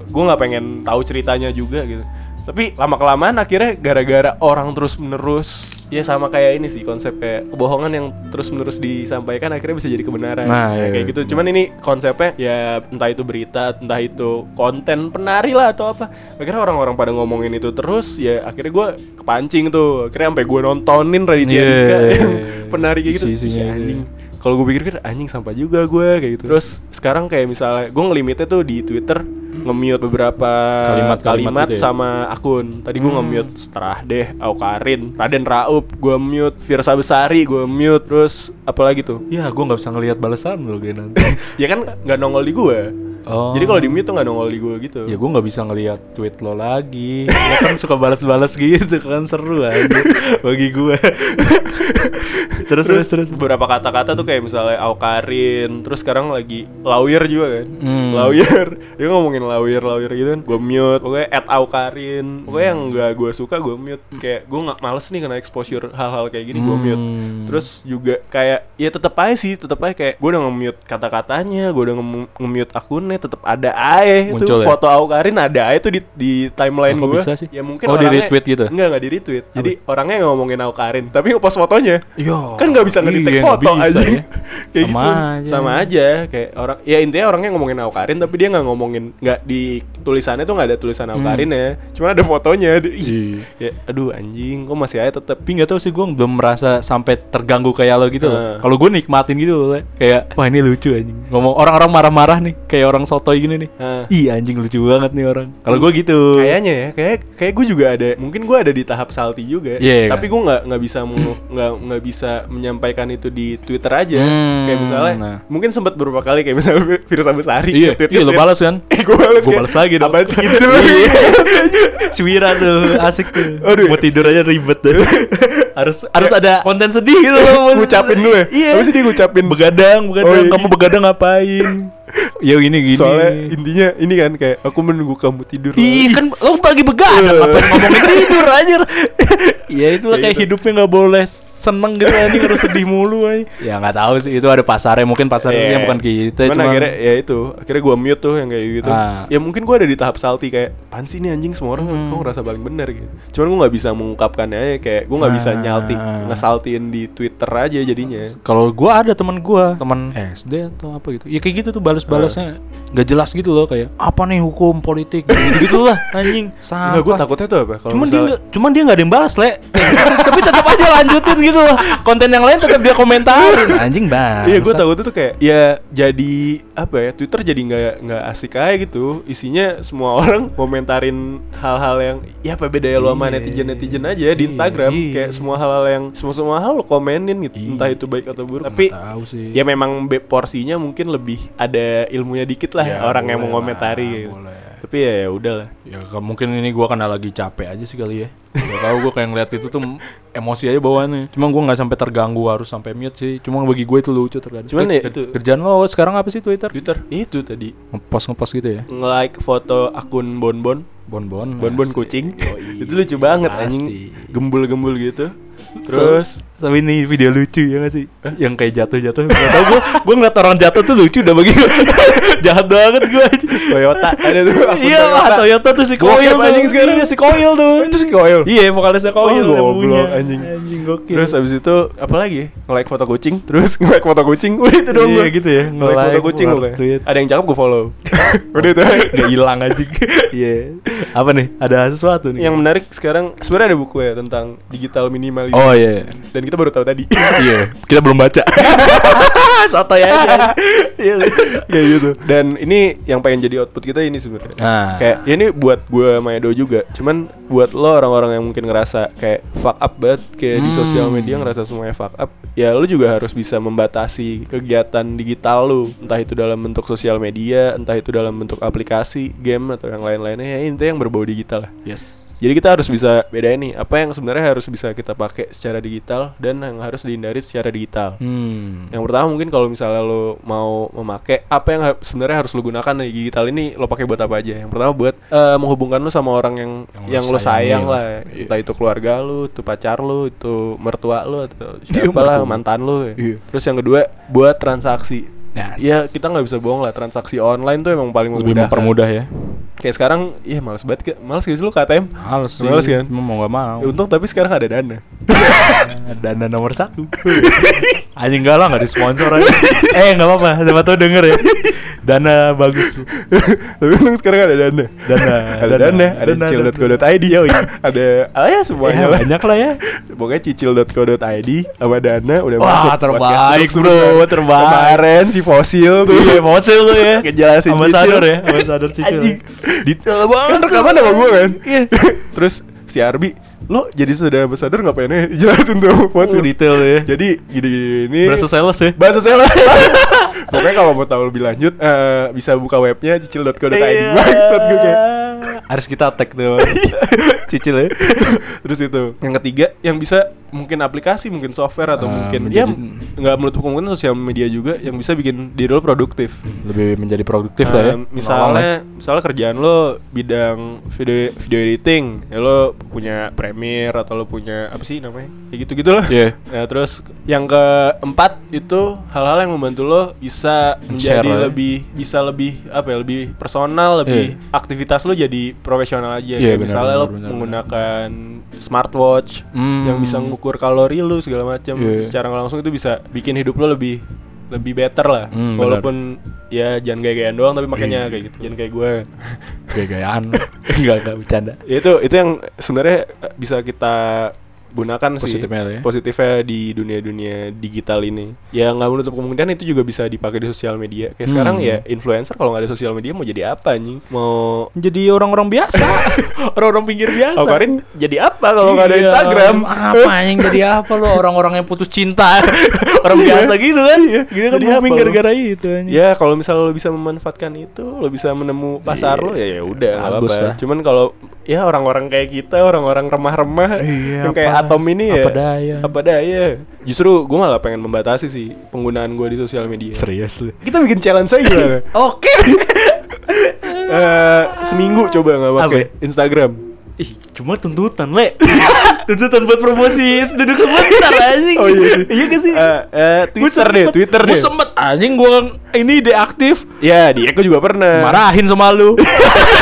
gue nggak pengen tahu ceritanya juga gitu Tapi lama kelamaan akhirnya gara-gara orang terus menerus ya sama kayak ini sih konsep kayak kebohongan yang terus menerus disampaikan akhirnya bisa jadi kebenaran. Nah, Ya, iya. kayak gitu. Cuman ini konsepnya ya entah itu berita, entah itu konten penari lah atau apa. Akhirnya orang-orang pada ngomongin itu terus ya akhirnya gue kepancing tuh. Akhirnya sampai gue nontonin Raditya Yeah. Dika yang penari kayak gitu. Isi-isinya, Ya, iya. anjing. Kalau gue pikir anjing sampah juga gue kayak gitu. Terus sekarang kayak misalnya gue ngelimitnya tuh di Twitter nge-mute beberapa Kalimat-kalimat kalimat, gitu ya? sama akun. Tadi gue nge-mute Seterah deh, Aukarin, Raden Raup, gue mute, Firsa Besari, gue mute, terus apalagi tuh? Ya, gue nggak bisa ngelihat balasan lo kayak nanti. ya kan nggak nongol di gue. Oh. Jadi kalau di mute tuh nggak nongol di gue gitu. Ya gue nggak bisa ngelihat tweet lo lagi. Lo kan suka balas-balas gitu kan seru aja bagi gue. terus, terus terus beberapa kata-kata tuh kayak misalnya Aukarin, terus sekarang lagi lawyer juga kan. Hmm. Lawyer, dia ngomongin lawyer lawyer gitu kan. Gue mute, pokoknya at Aukarin. Pokoknya yang nggak gue suka gue mute. Kayak gue nggak males nih kena exposure hal-hal kayak gini gue mute. Hmm. Terus juga kayak ya tetep aja sih, tetep aja kayak gue udah nge-mute kata-katanya, gue udah nge- nge-mute akunnya, tetep ada aja itu ya? foto Aukarin ada aja tuh di di timeline gue. bisa sih? Ya mungkin Oh, di orangnya- retweet gitu? Enggak, enggak di retweet. Jadi orangnya ngomongin Aukarin, tapi nge-post fotonya. Yo. Kan nggak bisa ngedetek Iya, foto aja. ya. kayak Sama gitu. aja. Sama aja kayak orang ya intinya orangnya ngomongin Aukarin tapi dia nggak ngomongin nggak di tulisannya tuh nggak ada tulisan Aukarin ya. Cuma ada fotonya. Ih, Hmm. Iya. ya aduh anjing, kok masih aja tetep Tapi nggak tahu sih gue belum merasa sampai terganggu kayak lo gitu. Heeh. Kalau gue nikmatin gitu loh, kayak wah ini lucu anjing. Ngomong orang-orang marah-marah nih, kayak orang sotoy gini nih. Heeh. Ih anjing lucu banget nih orang. Kalau gue gitu. Kayaknya ya, kayak kayak gue juga ada, mungkin gue ada di tahap salty juga. Iya, tapi kan? gue nggak nggak bisa nggak nggak bisa menyampaikan itu di Twitter aja. Hmm, kayak misalnya, nah. mungkin sempat beberapa kali kayak misalnya Virsa Besari. Iya, nge-tweet- iya lo nge-tweet. balas kan? Eh gue balas, Gue balas lagi dong. Apaan sih gitu Iya. si Wira tuh asik tuh. Aduh. Mau tidur aja ribet tuh. harus harus ada konten sedih gitu loh. Ngucapin dulu ya? Iya. Habis itu dia ngucapin. begadang, begadang. Oh, iya. Kamu begadang ngapain? ya ini gini. Soalnya intinya ini kan kayak aku menunggu kamu tidur. Iya kan lo lagi begadang ngapain ngomongin tidur anjir. ya itu lah kayak hidupnya nggak boleh seneng gitu anjing harus sedih mulu anjing. Ya nggak tahu sih itu ada pasarnya mungkin pasarnya Iya. bukan kita Cuman cuma akhirnya ya itu Akhirnya gue mute tuh yang kayak gitu Ah. Ya mungkin gue ada di tahap salty Kayak Pan sih nih anjing semua orang Hmm. Kok ngerasa paling bener gitu Cuman gue gak bisa mengungkapkannya aja Kayak gue gak bisa Ah. nyalti Ngesaltiin di Twitter aja jadinya kalau gua ada teman gua, teman SD atau apa gitu. Ya kayak gitu tuh balas-balasnya nggak jelas gitu loh kayak apa nih hukum politik gitu, gitu lah anjing. Enggak gue Sampah. takutnya tuh apa Cuman dia misalnya- nggak, cuman dia nggak ada yang balas le. Tapi tetap aja lanjutin gitu loh. Konten yang lain tetap dia komentarin. Anjing banget. Iya gue takutnya tuh kayak Ya jadi Apa ya Twitter jadi nggak nggak asik aja gitu Isinya semua orang Komentarin hal-hal yang Ya apa bedanya lo sama Iya. netizen-netizen aja Di Iya, Instagram iya. Kayak semua hal-hal yang Semua-semua hal lo komenin gitu. Entah itu baik atau buruk Tapi tahu sih. Ya memang porsinya mungkin lebih Ada ilmunya dikit lah Ya, Orang yang boleh mau komentari lah, gitu. boleh. Tapi ya ya udahlah Ya mungkin ini gua karena lagi capek aja sih kali ya. Gak tahu gua kayak ngeliat itu tuh emosi aja bawaannya. Cuma gua nggak sampai terganggu harus sampai mute sih. Cuma bagi gue itu lucu terkadang. Cuman ya itu- kerjaan lo sekarang apa sih Twitter? Twitter Itu tadi Ngepost ngepost gitu ya. Nge-like foto akun Bonbon Bonbon. Bonbon kucing. Itu lucu banget anjing Gembul-gembul gitu Terus Tapi ini video lucu ya gak sih? Yang kayak jatuh-jatuh Gak tau gue Gue ngeliat orang jatuh tuh lucu udah bagi gue Jahat banget gue Toyota ada tuh Iya lah Toyota tuh si Koil tuh anjing sekarang. Iya si Koil tuh Itu si Koil? Iya vokalisnya Koil Oh, goblok, anjing. Anjing gokil Terus abis itu apa lagi? Nge-like foto kucing, terus nge-like foto kucing. Udah itu doang Iya, gitu ya. Nge-like foto kucing tweet. Ada yang cakep gue follow. Udah itu. Gak hilang anjing Iya Apa nih? Ada sesuatu nih yang menarik sekarang sebenarnya ada buku ya tentang digital minimalism. Oh iya Dan kita baru tahu tadi. Iya Kita belum baca Soto ya Iya Kayak gitu. Dan ini yang pengen jadi output kita ini sebenarnya. Nah. Kayak ya ini buat gue sama Edo juga. Cuman buat lo orang-orang yang mungkin ngerasa kayak fuck up banget kayak di Hmm. sosial media ngerasa semuanya fuck up. Ya lo juga harus bisa membatasi kegiatan digital lo. Entah itu dalam bentuk sosial media, entah itu dalam bentuk aplikasi, game atau yang lain-lainnya. Ya intinya yang berbau digital lah. Yes Jadi kita harus bisa bedain nih apa yang sebenarnya harus bisa kita pakai secara digital dan yang harus dihindari secara digital. Hmm Yang pertama mungkin kalau misalnya lo mau memakai apa yang ha- sebenarnya harus lo gunakan di digital ini lo pakai buat apa aja. Yang pertama buat eh, menghubungkan lo sama orang yang Yang yang, lo sayang lah. lah. Iya. Entah itu keluarga lo, itu pacar lo, itu mertua lo atau Iya, siapa lah mantan lo. ya. Terus yang kedua buat transaksi. Yes. Ya kita nggak bisa bohong lah transaksi online tuh emang paling Lebih memudahkan. mempermudah ya kayak sekarang iya males banget ke males gak sih lu KTM Males sih. Males kan? Cuma mau gak mau. Ya, untung tapi sekarang ada dana Dana nomor satu. Anjing enggak lah nggak disponsor aja. eh nggak apa-apa. Siapa tahu denger ya. Dana bagus. tapi untung sekarang ada dana Dana. ada dana, ada Dana. cicil.co.id ada ah ya semuanya Ya, lah banyak lah ya. pokoknya cicil.co.id sama dana udah Wah, masuk terbaik, bro, terbaik. kemarin si fosil tuh Iya, fosil tuh ya. Ngejelasin Cicil. ya, ambasador Cicil. Detail kan banget. rekaman sama gue kan Iya. terus si Arbi lo jadi sudah ambasador ngapain aja jelasin tuh fosil Oh, detail ya. jadi gini gini Berasa sales ya. bahasa sales pokoknya kalau mau tahu lebih lanjut eh, bisa buka webnya cicil.co.id bangsat gue kayak Harus kita tag tuh. Cicil ya. terus itu yang ketiga yang bisa mungkin aplikasi mungkin software atau Ah, mungkin menjadi- ya nggak menutup kemungkinan sosial media juga yang bisa bikin diri lo produktif Lebih menjadi produktif lah ya. Misalnya misalnya kerjaan lo bidang video video editing ya lo punya Premiere atau lo punya apa sih namanya ya gitu gitulah Iya. Ya, terus yang keempat itu hal-hal yang membantu lo bisa Share menjadi lah ya. lebih bisa lebih apa ya lebih personal, lebih aktivitas lo jadi profesional aja. Iya, Kayak benar, misalnya lo benar, benar, menggunakan smartwatch Hmm. yang bisa mengukur kalori lo segala macam. Iya. Secara nggak langsung itu bisa bikin hidup lo lebih lebih better lah. Hmm, Walaupun ya jangan gaya-gayaan doang tapi makanya Iya. kayak gitu. Jangan kayak gue. Gaya-gayaan. Enggak enggak bercanda. Ya, itu itu yang sebenarnya bisa kita gunakan sih Positifnya lah ya. positifnya di dunia-dunia digital ini ya nggak menutup kemungkinan itu juga bisa dipakai di sosial media kayak Hmm. sekarang ya influencer kalau nggak ada sosial media mau jadi apa nih mau Jadi orang-orang biasa. orang-orang pinggir biasa. Oh Karin jadi apa kalau nggak ada Iya, Instagram Apa anjing jadi apa lo orang-orang yang putus cinta. orang biasa gitu kan. Iya, Gini kan booming apa lo? gara-gara itu anjing. ya kalau misalnya lo bisa memanfaatkan itu lo bisa menemu pasar lo ya ya udah Iya. Apa-apa lah. cuman kalau ya orang-orang kayak kita orang-orang remah-remah Iya, yang kayak apa- atom ini ya apa daya. apa daya justru gue malah pengen membatasi sih penggunaan gue di sosial media Serius lu. kita bikin challenge aja? Oke. Eh, seminggu coba nggak pakai Apa? Instagram Ih, cuma tuntutan, Le. tuntutan buat promosi duduk sebentar anjing. Oh iya sih. iya gak sih? Eh, Gua Twitter deh, Twitter deh. sempet anjing gua ini deaktif. Ya, di Eko juga pernah. Marahin sama lu.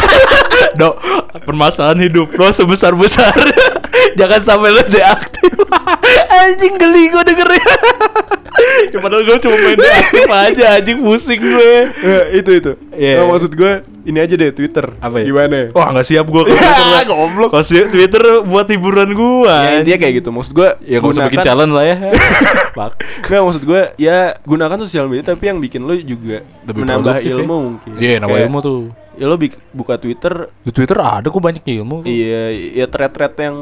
Dok, permasalahan hidup lo sebesar-besar. Jangan sampai lo deaktif. anjing geli gua dengernya. Padahal gue cuma main deaktif aja anjing pusing gue. Eh, itu itu. Iya. Nah, maksud gue ini aja deh Twitter. Apa ya? Gimana? Wah nggak siap gue Ya, goblok. Kalau si- Twitter buat hiburan gua Ya, intinya kayak gitu. Maksud gue Ya gak usah bikin challenge lah ya Pak Nggak, maksud gue ya gunakan sosial media tapi yang bikin lo juga Lebih menambah produktif ya. ilmu mungkin. Iya nambah Kayak, ilmu tuh Ya lo buka Twitter, Di Twitter ada kok banyak ilmu iya ya thread-thread yang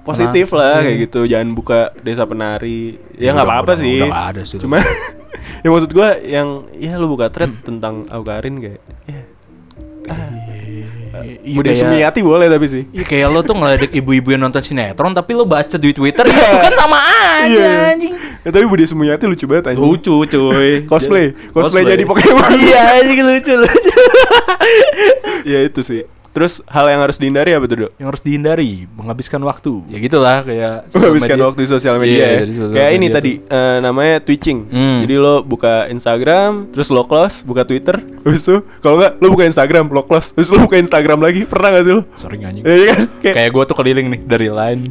positif Nah, lah iya. kayak gitu. Jangan buka desa penari. Ya Udah- nggak apa-apa udah- sih. udah ada sih. Cuma ya maksud gue yang ya lo buka thread tentang Aukarin kayak ya Iya, Budi kayak- Sumiati boleh tapi sih. Iya kayak lo tuh ngeledek ibu-ibu yang nonton sinetron Tapi lo baca di Twitter ya itu kan sama aja Iya. anjing Ya, tapi Budi Sumiati lucu banget anjing. Lucu cuy Cosplay, cosplay jadi Pokemon. Iya anjing lucu lucu ya itu sih. Terus hal yang harus dihindari apa tuh, Dok? Yang harus dihindari Menghabiskan waktu Ya gitulah kayak Menghabiskan media. waktu di sosial media Iya, ya. sosial Kayak ini media tadi eh, namanya twitching. Hmm. Jadi lo buka Instagram, terus lo close, buka Twitter, habis itu kalau nggak lo buka Instagram, lo close, terus lo buka Instagram lagi. Pernah gak sih lo? Sering anjing Iya kan? Kayak, Kayak gue tuh keliling nih Dari Line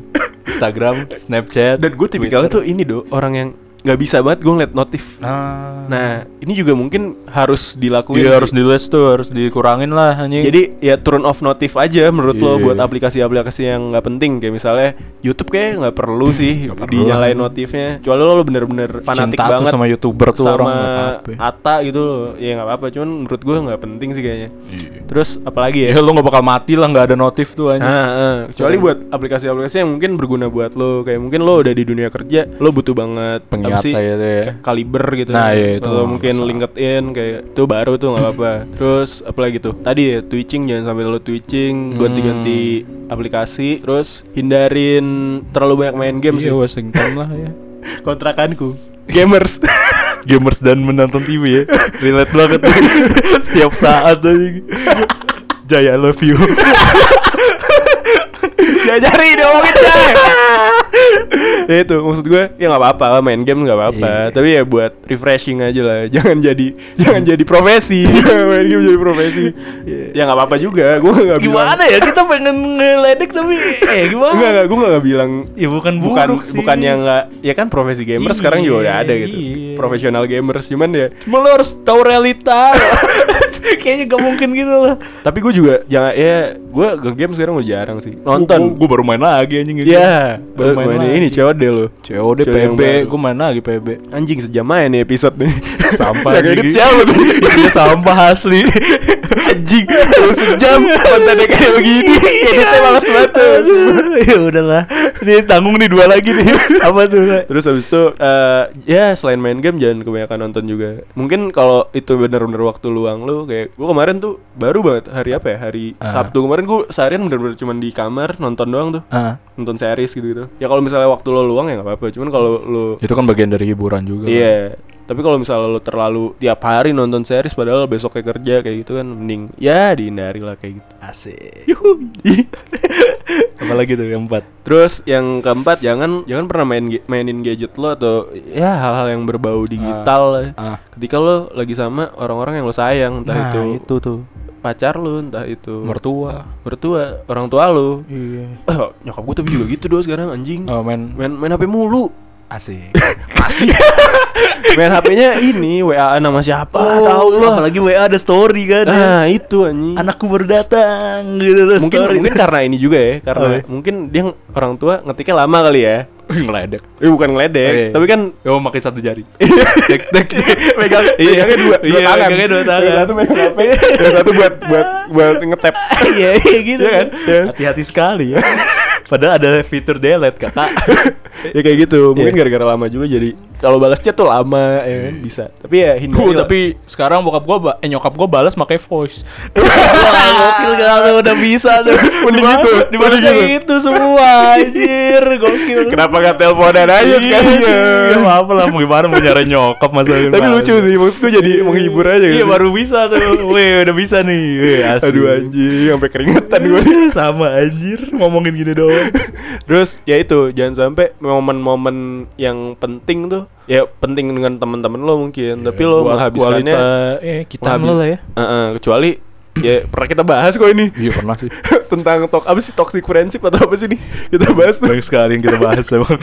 Instagram Snapchat dan gue tipikalnya tuh ini do orang yang nggak bisa banget gue ngeliat notif. Nah Nah ini juga mungkin harus dilakuin. Iya harus di list tuh Harus dikurangin lah anjing Jadi ya turn off notif aja menurut lo Iya. buat aplikasi-aplikasi yang nggak penting kayak misalnya YouTube kayak nggak perlu sih Nggak perlu dinyalain lah. notifnya. Kecuali lo bener-bener fanatik Cinta banget sama youtuber tuh sama orang nggak. Ata gitu loh. Ya nggak apa-apa, cuman menurut gue nggak penting sih kayaknya. Terus apalagi ya? Ya lo gak bakal mati lah nggak ada notif tuh anjing Ah, ah. kecuali buat aplikasi-aplikasi yang mungkin berguna buat lo kayak mungkin lo udah di dunia kerja lo butuh banget apa sih ya ya. kayak kaliber gitu Nah, iya, itu. Atau mungkin masalah. LinkedIn kayak itu baru tuh nggak apa-apa. Terus apalagi tuh? Tadi ya twitching jangan sampai lo twitching Hmm. ganti-ganti aplikasi terus hindarin terlalu banyak main game sih. Iya Washington lah ya. Kontrakanku. Gamers. Gamers dan menonton TV ya. Relate banget. Tuh Setiap saat anjing. Jaya I love you. Diajari diomongin Jay ya itu maksud gue ya nggak apa-apa lah main game nggak apa-apa Iya. tapi ya buat refreshing aja lah jangan jadi jangan jadi profesi main game jadi profesi ya nggak apa-apa juga gue nggak bilang Gimana ya kita pengen ngeledek tapi eh gimana? Enggak, enggak, gue nggak bilang Ya bukan bukan sih. bukan yang nggak ya kan profesi gamer Iya, sekarang juga udah ada gitu iya. profesional gamers cuman ya Cuma lo harus tahu realita. Kayaknya gak mungkin gitu lah. tapi gue juga jangan ya gue ke game sekarang udah jarang sih nonton Gue baru main lagi anjing gitu. ya Baru main main lagi. ini COD lo COD COD PB, baru. gue main lagi PB. anjing sejam aja nih episode nih Sampah inget anjing. siapa Iya sampah asli. anjing lu sejam kontennya kayak begini editnya males banget tuh. ya udahlah. Ini tanggung nih dua lagi nih. Apa tuh? Terus habis itu eh, ya selain main game jangan kebanyakan nonton juga. Mungkin kalau itu bener-bener waktu luang lu kayak gua kemarin tuh baru banget hari apa ya? Hari Ah. Sabtu kemarin gua seharian bener-bener cuma di kamar nonton doang tuh. Ah, Nonton series gitu-gitu. Ya kalau misalnya waktu lo luang ya nggak apa-apa. Cuman kalau lu itu kan bagian dari hiburan juga. Iya. Tapi kalau misalnya lo terlalu tiap hari nonton series padahal besoknya kerja kayak gitu kan mending ya dihindari lah kayak gitu. Asik. Apalagi tuh yang empat. Terus yang keempat jangan jangan pernah main mainin gadget lo atau ya hal-hal yang berbau digital lah. Ah. Ketika lo lagi sama orang-orang yang lo sayang, entah Nah, itu, itu tuh pacar lo, entah itu mertua. mertua, orang tua lo. Iya. Eh, nyokap gue tapi juga gitu doh sekarang anjing. Oh, main Main main HP mulu. asik. Asik. main HP-nya ini WA nama siapa? tahu lo. Oh, apalagi WA ada story kan. ya. Nah, itu anjing. Anakku baru datang gitu mungkin story. mungkin karena ini juga ya, karena Oh, iya. mungkin dia orang tua ngetiknya lama kali ya. ngeledek. Eh bukan ngeledek, Oh, iya. tapi kan Oh, pakai satu jari. tek tek megang megangnya dua dua Iya, tangan megangnya dua tangan. yang satu megang HP yang satu buat buat buat ngetap Iya, iya gitu Iya kan? kan. Iya. Hati-hati sekali ya. Padahal ada fitur delete, Kakak. ya kayak gitu mungkin Iya. gara-gara lama juga jadi kalau balas chat tuh lama ya kan bisa tapi ya hindari Uh, tapi sekarang bokap gua ba- eh nyokap gua balas pakai voice. Wah, gokil gak tuh udah bisa tuh. Mending gitu, Di mana mending gitu. itu semua anjir, gokil. kenapa gak teleponan aja Iya, sekalian Iya, maaf lah mau gimana mau nyari nyokap masa tapi lucu sih maksud gue jadi menghibur aja Iya gitu. baru bisa tuh. Weh, udah bisa nih. Weh, asli. aduh anjing sampai keringetan gue sama anjir ngomongin gini doang. Terus ya itu jangan sampai momen-momen yang penting tuh ya penting dengan teman-teman lo mungkin tapi lo menghabiskannya eh kita menghabis- lo lah ya. Heeh, kecuali ya pernah kita bahas kok ini Iya pernah sih. tentang tok apa sih toxic friendship atau apa sih nih kita bahas tuh Banyak sekali yang kita bahas emang.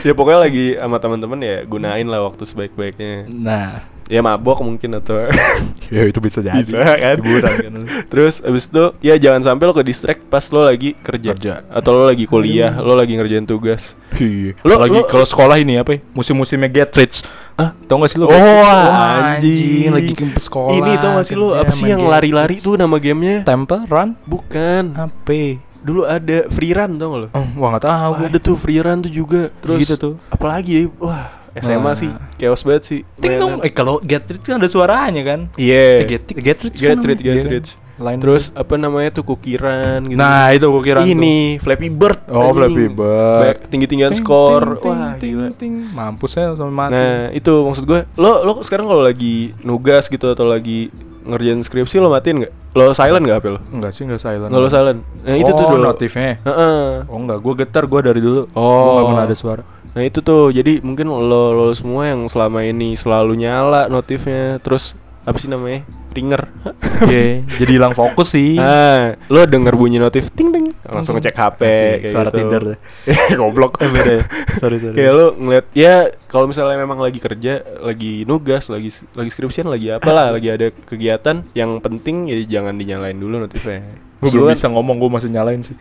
ya pokoknya lagi sama teman-teman ya gunain lah waktu sebaik-baiknya Nah, ya mabok mungkin atau ya itu bisa jadi. Bisa, kan? Hiburan kan. terus abis itu ya jangan sampai lo ke distract pas lo lagi kerja, Kerja. atau lo lagi kuliah lo lagi ngerjain tugas Iya. Lo- lagi kalau sekolah ini apa? ya? Musim-musimnya get rich. Hah? Tau gak sih lo? Oh, Wah, anjing. lagi ke sekolah. ini tau gak sih lo apa sih yang lari-lari tuh nama gamenya Temple Run? bukan Apa? dulu ada free run tau gak lo Oh, wah nggak tahu. gue. ada tuh free run tuh juga terus Gitu tuh. apalagi ya wah SMA sih chaos banget sih Ting dong. Eh kalau get rich kan ada suaranya kan? Iya. Eh, get get rich. Get kan rich, get Iya kan? rich. Lain Terus apa namanya tuh kukiran gitu. Nah, itu gua kira ini Flappy Bird. Oh, Flappy Bird. Tinggi-tinggian Ting, skor. ting, ting, Wah, ting, gila. ting. Mampus saya sama mati. Nah, itu maksud gue. Lo lo sekarang kalau lagi nugas gitu atau lagi ngerjain skripsi lo matiin nggak? Lo silent nggak HP lo? Enggak sih, enggak silent. Nggak lo silent. Nah, itu tuh oh, dulu. notifnya. Heeh. Oh enggak, gua getar gua dari dulu. Oh. Enggak pernah ada suara. Nah itu tuh jadi mungkin lo lo semua yang selama ini selalu nyala notifnya terus apa sih namanya ringer Iya, jadi hilang fokus sih. ah lo denger bunyi notif ting ting langsung ngecek HP kayak suara gitu. Tinder goblok Eh beda ya. Sorry, sorry. kayak lo ngeliat ya kalau misalnya memang lagi kerja lagi nugas lagi lagi skripsian lagi apalah lagi ada kegiatan yang penting ya jangan dinyalain dulu notifnya Gue belum bisa ngomong, gue masih nyalain sih.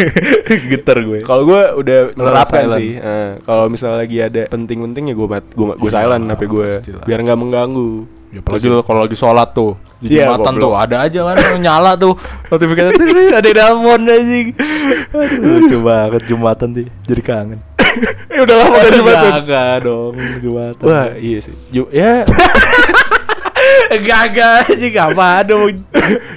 Getar gue. Kalau gue udah menerapkan silent. sih. Eh, kalau misalnya lagi ada penting-penting ya gue mat, gue gue Iya, silent HP gue biar nggak mengganggu. Ya, apalagi kalau lagi sholat tuh di Iya, Jumatan tuh ada aja kan nyala tuh notifikasi "Tiri, ada nelfon anjing. Lucu banget Jumatan sih. Jadi kangen. Eh udah lama gak Jumatan. Gak dong Jumatan. Wah iya sih. Ju ya, Gagal aja gak apa dong.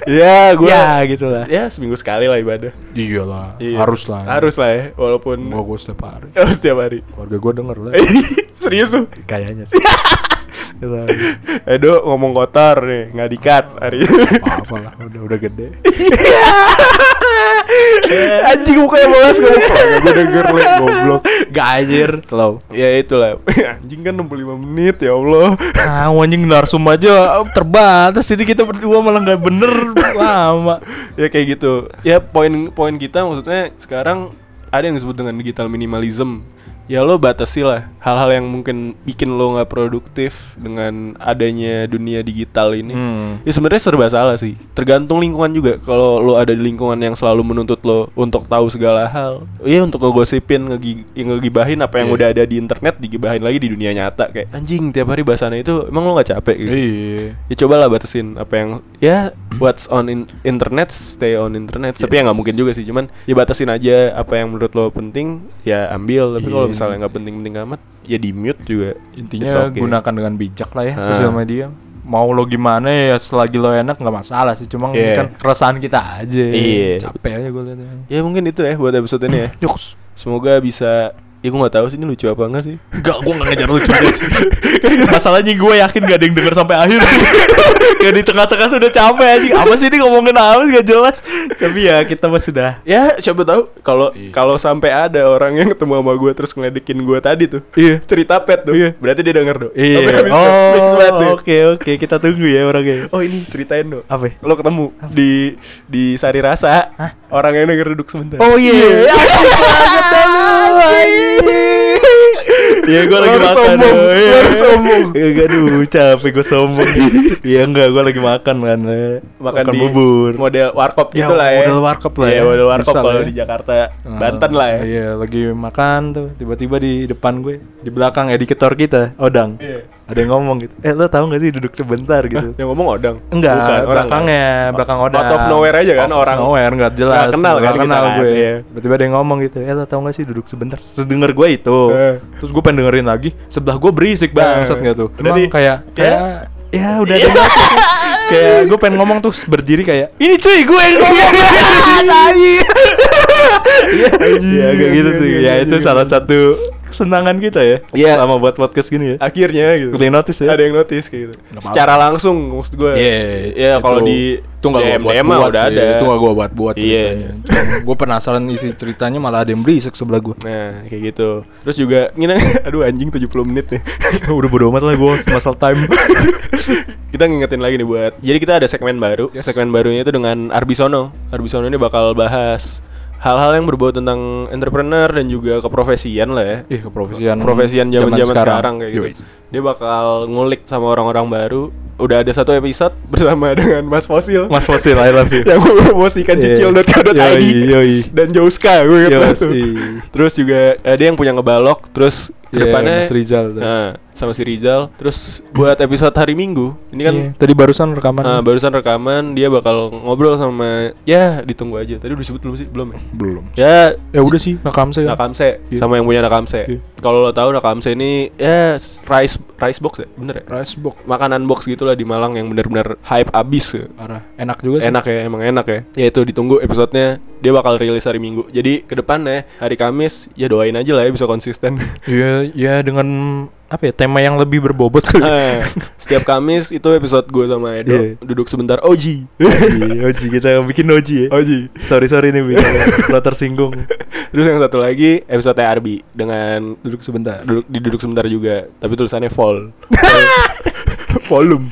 ya gue. Ya gitu lah. Ya seminggu sekali lah ibadah. Iyalah, Iya. harus lah. Harus lah ya, walaupun Gua gue setiap hari. oh, setiap hari. Keluarga gue denger lah. Serius tuh. Kayaknya sih. Edo ngomong kotor nih, nggak dikat hari ini. Apa-apa lah, udah udah gede. Anjing mukanya balas ngomong. Kagak gue denger le goblok. Gak anjir. Slow. Ya itulah. Anjing kan 65 menit ya Allah. Ah anjing narsum aja terbatas. Jadi kita berdua malah gak bener. Lama. Ya kayak gitu. Ya poin poin kita maksudnya Sekarang ada yang disebut dengan digital minimalism ya lo batasi lah hal-hal yang mungkin bikin lo nggak produktif dengan adanya dunia digital ini. Hmm. ya sebenarnya serba salah sih. Tergantung lingkungan juga. Kalau lo ada di lingkungan yang selalu menuntut lo untuk tahu segala hal iya untuk ngegosipin ngegi ngegibahin apa yang Iya. udah ada di internet digibahin lagi di dunia nyata. Kayak anjing tiap hari bahasanya itu emang lo nggak capek? Gitu. Iya. Ya cobalah batasin apa yang ya what's on in- internet stay on internet. Tapi ya nggak mungkin juga sih. Cuman ya batasin aja apa yang menurut lo penting ya ambil. Tapi kalau Iya. Misalnya nggak penting-penting amat ya di mute juga Intinya okay. gunakan dengan bijak lah ya Ah. sosial media. Mau lo gimana ya selagi lo enak nggak masalah sih. Cuma Yeah. kan keresahan kita aja. Iya. Capek aja gue liatnya. ya mungkin itu ya buat episode ini ya Yoks. semoga bisa ya gue nggak tahu sih ini lucu apa enggak sih? Enggak, gue gak ngejar lucu juga sih. Masalahnya gue yakin gak ada yang denger sampai akhir. Kayak di tengah-tengah tuh udah capek anjing. Apa sih ini ngomongin apa sih? Gak jelas. Tapi ya kita mah sudah. Ya siapa tahu. Kalau Iya. kalau sampai ada orang yang ketemu sama gue terus ngeledekin gue tadi tuh Iya. cerita pet tuh berarti dia denger dong Iya. Oh oke oke. Kita tunggu ya orangnya. Oh ini ceritain dong Apa? Lo ketemu di di Sari Rasa. Orang yang denger duduk sebentar. Oh iya Iya gue lagi makan sombong, iya. baru sombong. Iya aduh capek gue sombong Iya enggak gue lagi makan kan makan, di bubur model warkop Ya, gitu lah ya model warkop lah Iya, ya. model warkop kalau ya. di Jakarta Banten lah ya Iya, lagi makan tuh, tiba-tiba di depan gue, di belakang editor kita, Odang. Iya. Ada yang ngomong gitu. Eh, lo tahu gak sih duduk sebentar gitu? yang ngomong odang Enggak, Bukan, orang belakangnya, kan? belakang Odang. out of nowhere aja kan Out of orang nowhere, enggak jelas. Nggak kenal kan Nggak kita kenal kan, gue. iya. Tiba-tiba ada yang ngomong gitu. Eh, lo tau gak sih duduk sebentar? Sedenger gue itu. Eh. Terus gue pengen dengerin lagi. Sebelah gue berisik banget Eh. nggak tuh. Emang Berarti- kayak ya? kayak ya udah ada kayak gue pengen ngomong tuh berdiri kayak ini cuy gue yang ngomong Iya, iya kayak gitu sih. Ya itu salah satu kesenangan kita ya. Iya. Selama buat podcast gini ya. akhirnya gitu Ada yang notice ya? ada yang notice kayak gitu Nggak secara langsung maksud gue Iya, ya kalau itu- di itu nggak gua DM buat buat udah sih. ada Itu nggak gua buat buat Iya. ceritanya. gue penasaran isi ceritanya malah ada yang berisik sebelah gue. Nah, kayak gitu. Terus juga ngina aduh anjing 70 menit nih. Udah bodo amat lah gue masalah time. kita ngingetin lagi nih buat. Jadi kita ada segmen baru. Yes. Segmen barunya itu dengan Arbisono. Arbisono ini bakal bahas hal-hal yang berbau tentang entrepreneur dan juga keprofesian lah ya. Ih, keprofesian Profesian zaman-zaman sekarang. kayak gitu. Dia bakal ngulik sama orang-orang baru. Udah ada satu episode bersama dengan Mas Fosil. Mas Fosil, I love you. yang mempromosikan Iya. cicil.co.id Yoi, yoi. dan Jouska gue tuh. Terus juga ada yang punya ngebalok terus Iya, ke depannya Mas Rizal. Nah, sama si Rizal. Terus buat episode hari Minggu, ini kan Iya, tadi barusan rekaman. ah, barusan rekaman dia bakal ngobrol sama ya ditunggu aja. Tadi udah disebut belum sih? Belum ya? belum. Ya Ya udah sih, nakam saya. Nakamse Iya. sama yang punya Nakamse. Iya. Kalau lo tahu Nakamse ini ya s- rice rice box ya, bener ya? Rice box. Makanan box gitulah di Malang yang benar-benar hype abis ya. Parah. Enak juga sih. Enak ya, emang enak ya. Ya itu ditunggu episodenya dia bakal rilis hari Minggu. Jadi ke depannya hari Kamis ya doain aja lah ya bisa konsisten. Iya, ya dengan apa ya tema yang lebih berbobot. Eh, Setiap Kamis itu episode gue sama Edo Iya. duduk sebentar Oji. Oji, Oji kita bikin Oji ya. Oji. Sorry sorry nih bikin lo tersinggung. Terus yang satu lagi episode Arbi dengan Duduk sebentar. duduk di duduk sebentar juga, tapi tulisannya vol. Volume.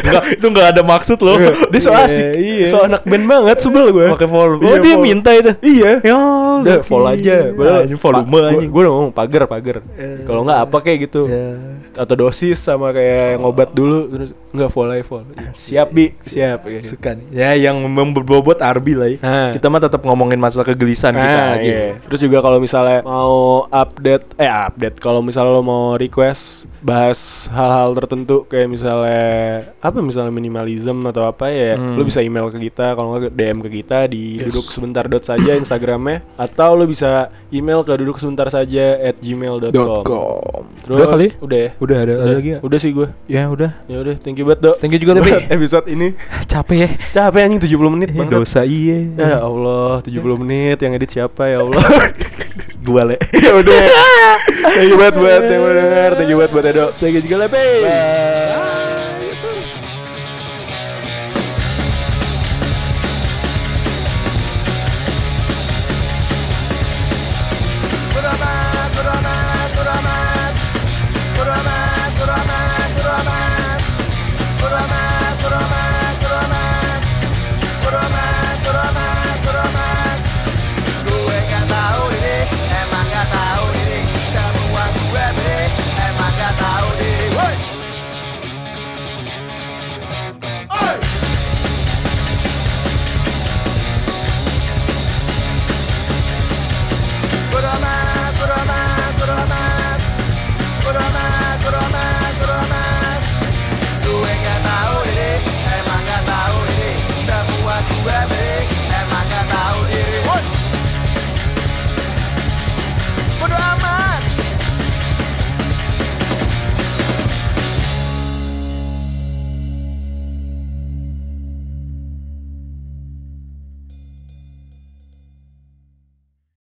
Enggak, itu enggak ada maksud loh. Dia so asik, Iya. so anak band banget sebel gue. Pakai volume. Iya, Oh, dia vol. minta itu. Iya. Ya, Udah vol aja. Padahal anjing volume pa- anjing. Gue udah ngomong pagar pagar. Kalau nggak apa kayak gitu. Atau dosis sama kayak ngobat dulu terus nggak vol aja vol. Siap bi, siap. Gitu. Suka nih. Ya yang mem- berbobot Arbi lah ya. Kita mah tetap ngomongin masalah kegelisahan kita aja. iya. Terus juga kalau misalnya mau update, eh update. Kalau misalnya lo mau request bahas hal-hal tertentu kayak misalnya apa misalnya minimalism atau apa ya, Hmm. lo bisa email ke kita. Kalau nggak DM ke kita di Yes. duduk sebentar dot saja Instagramnya, atau lo bisa email ke duduk sebentar saja at gmail.com. Terus Udah kali? Udah ya? Udah ada, lagi nggak? udah sih gue. Ya udah. Ya udah, thank you banget, Dok. Thank you juga. Buat episode ini. Capek ya. Capek anjing 70 menit Eh, banget. dosa iya. Ya Allah, 70 menit yang edit siapa ya Allah. Gua le. ya udah. Thank you banget buat yang udah denger, thank you banget buat Edo. Thank you juga Lepi. Bye.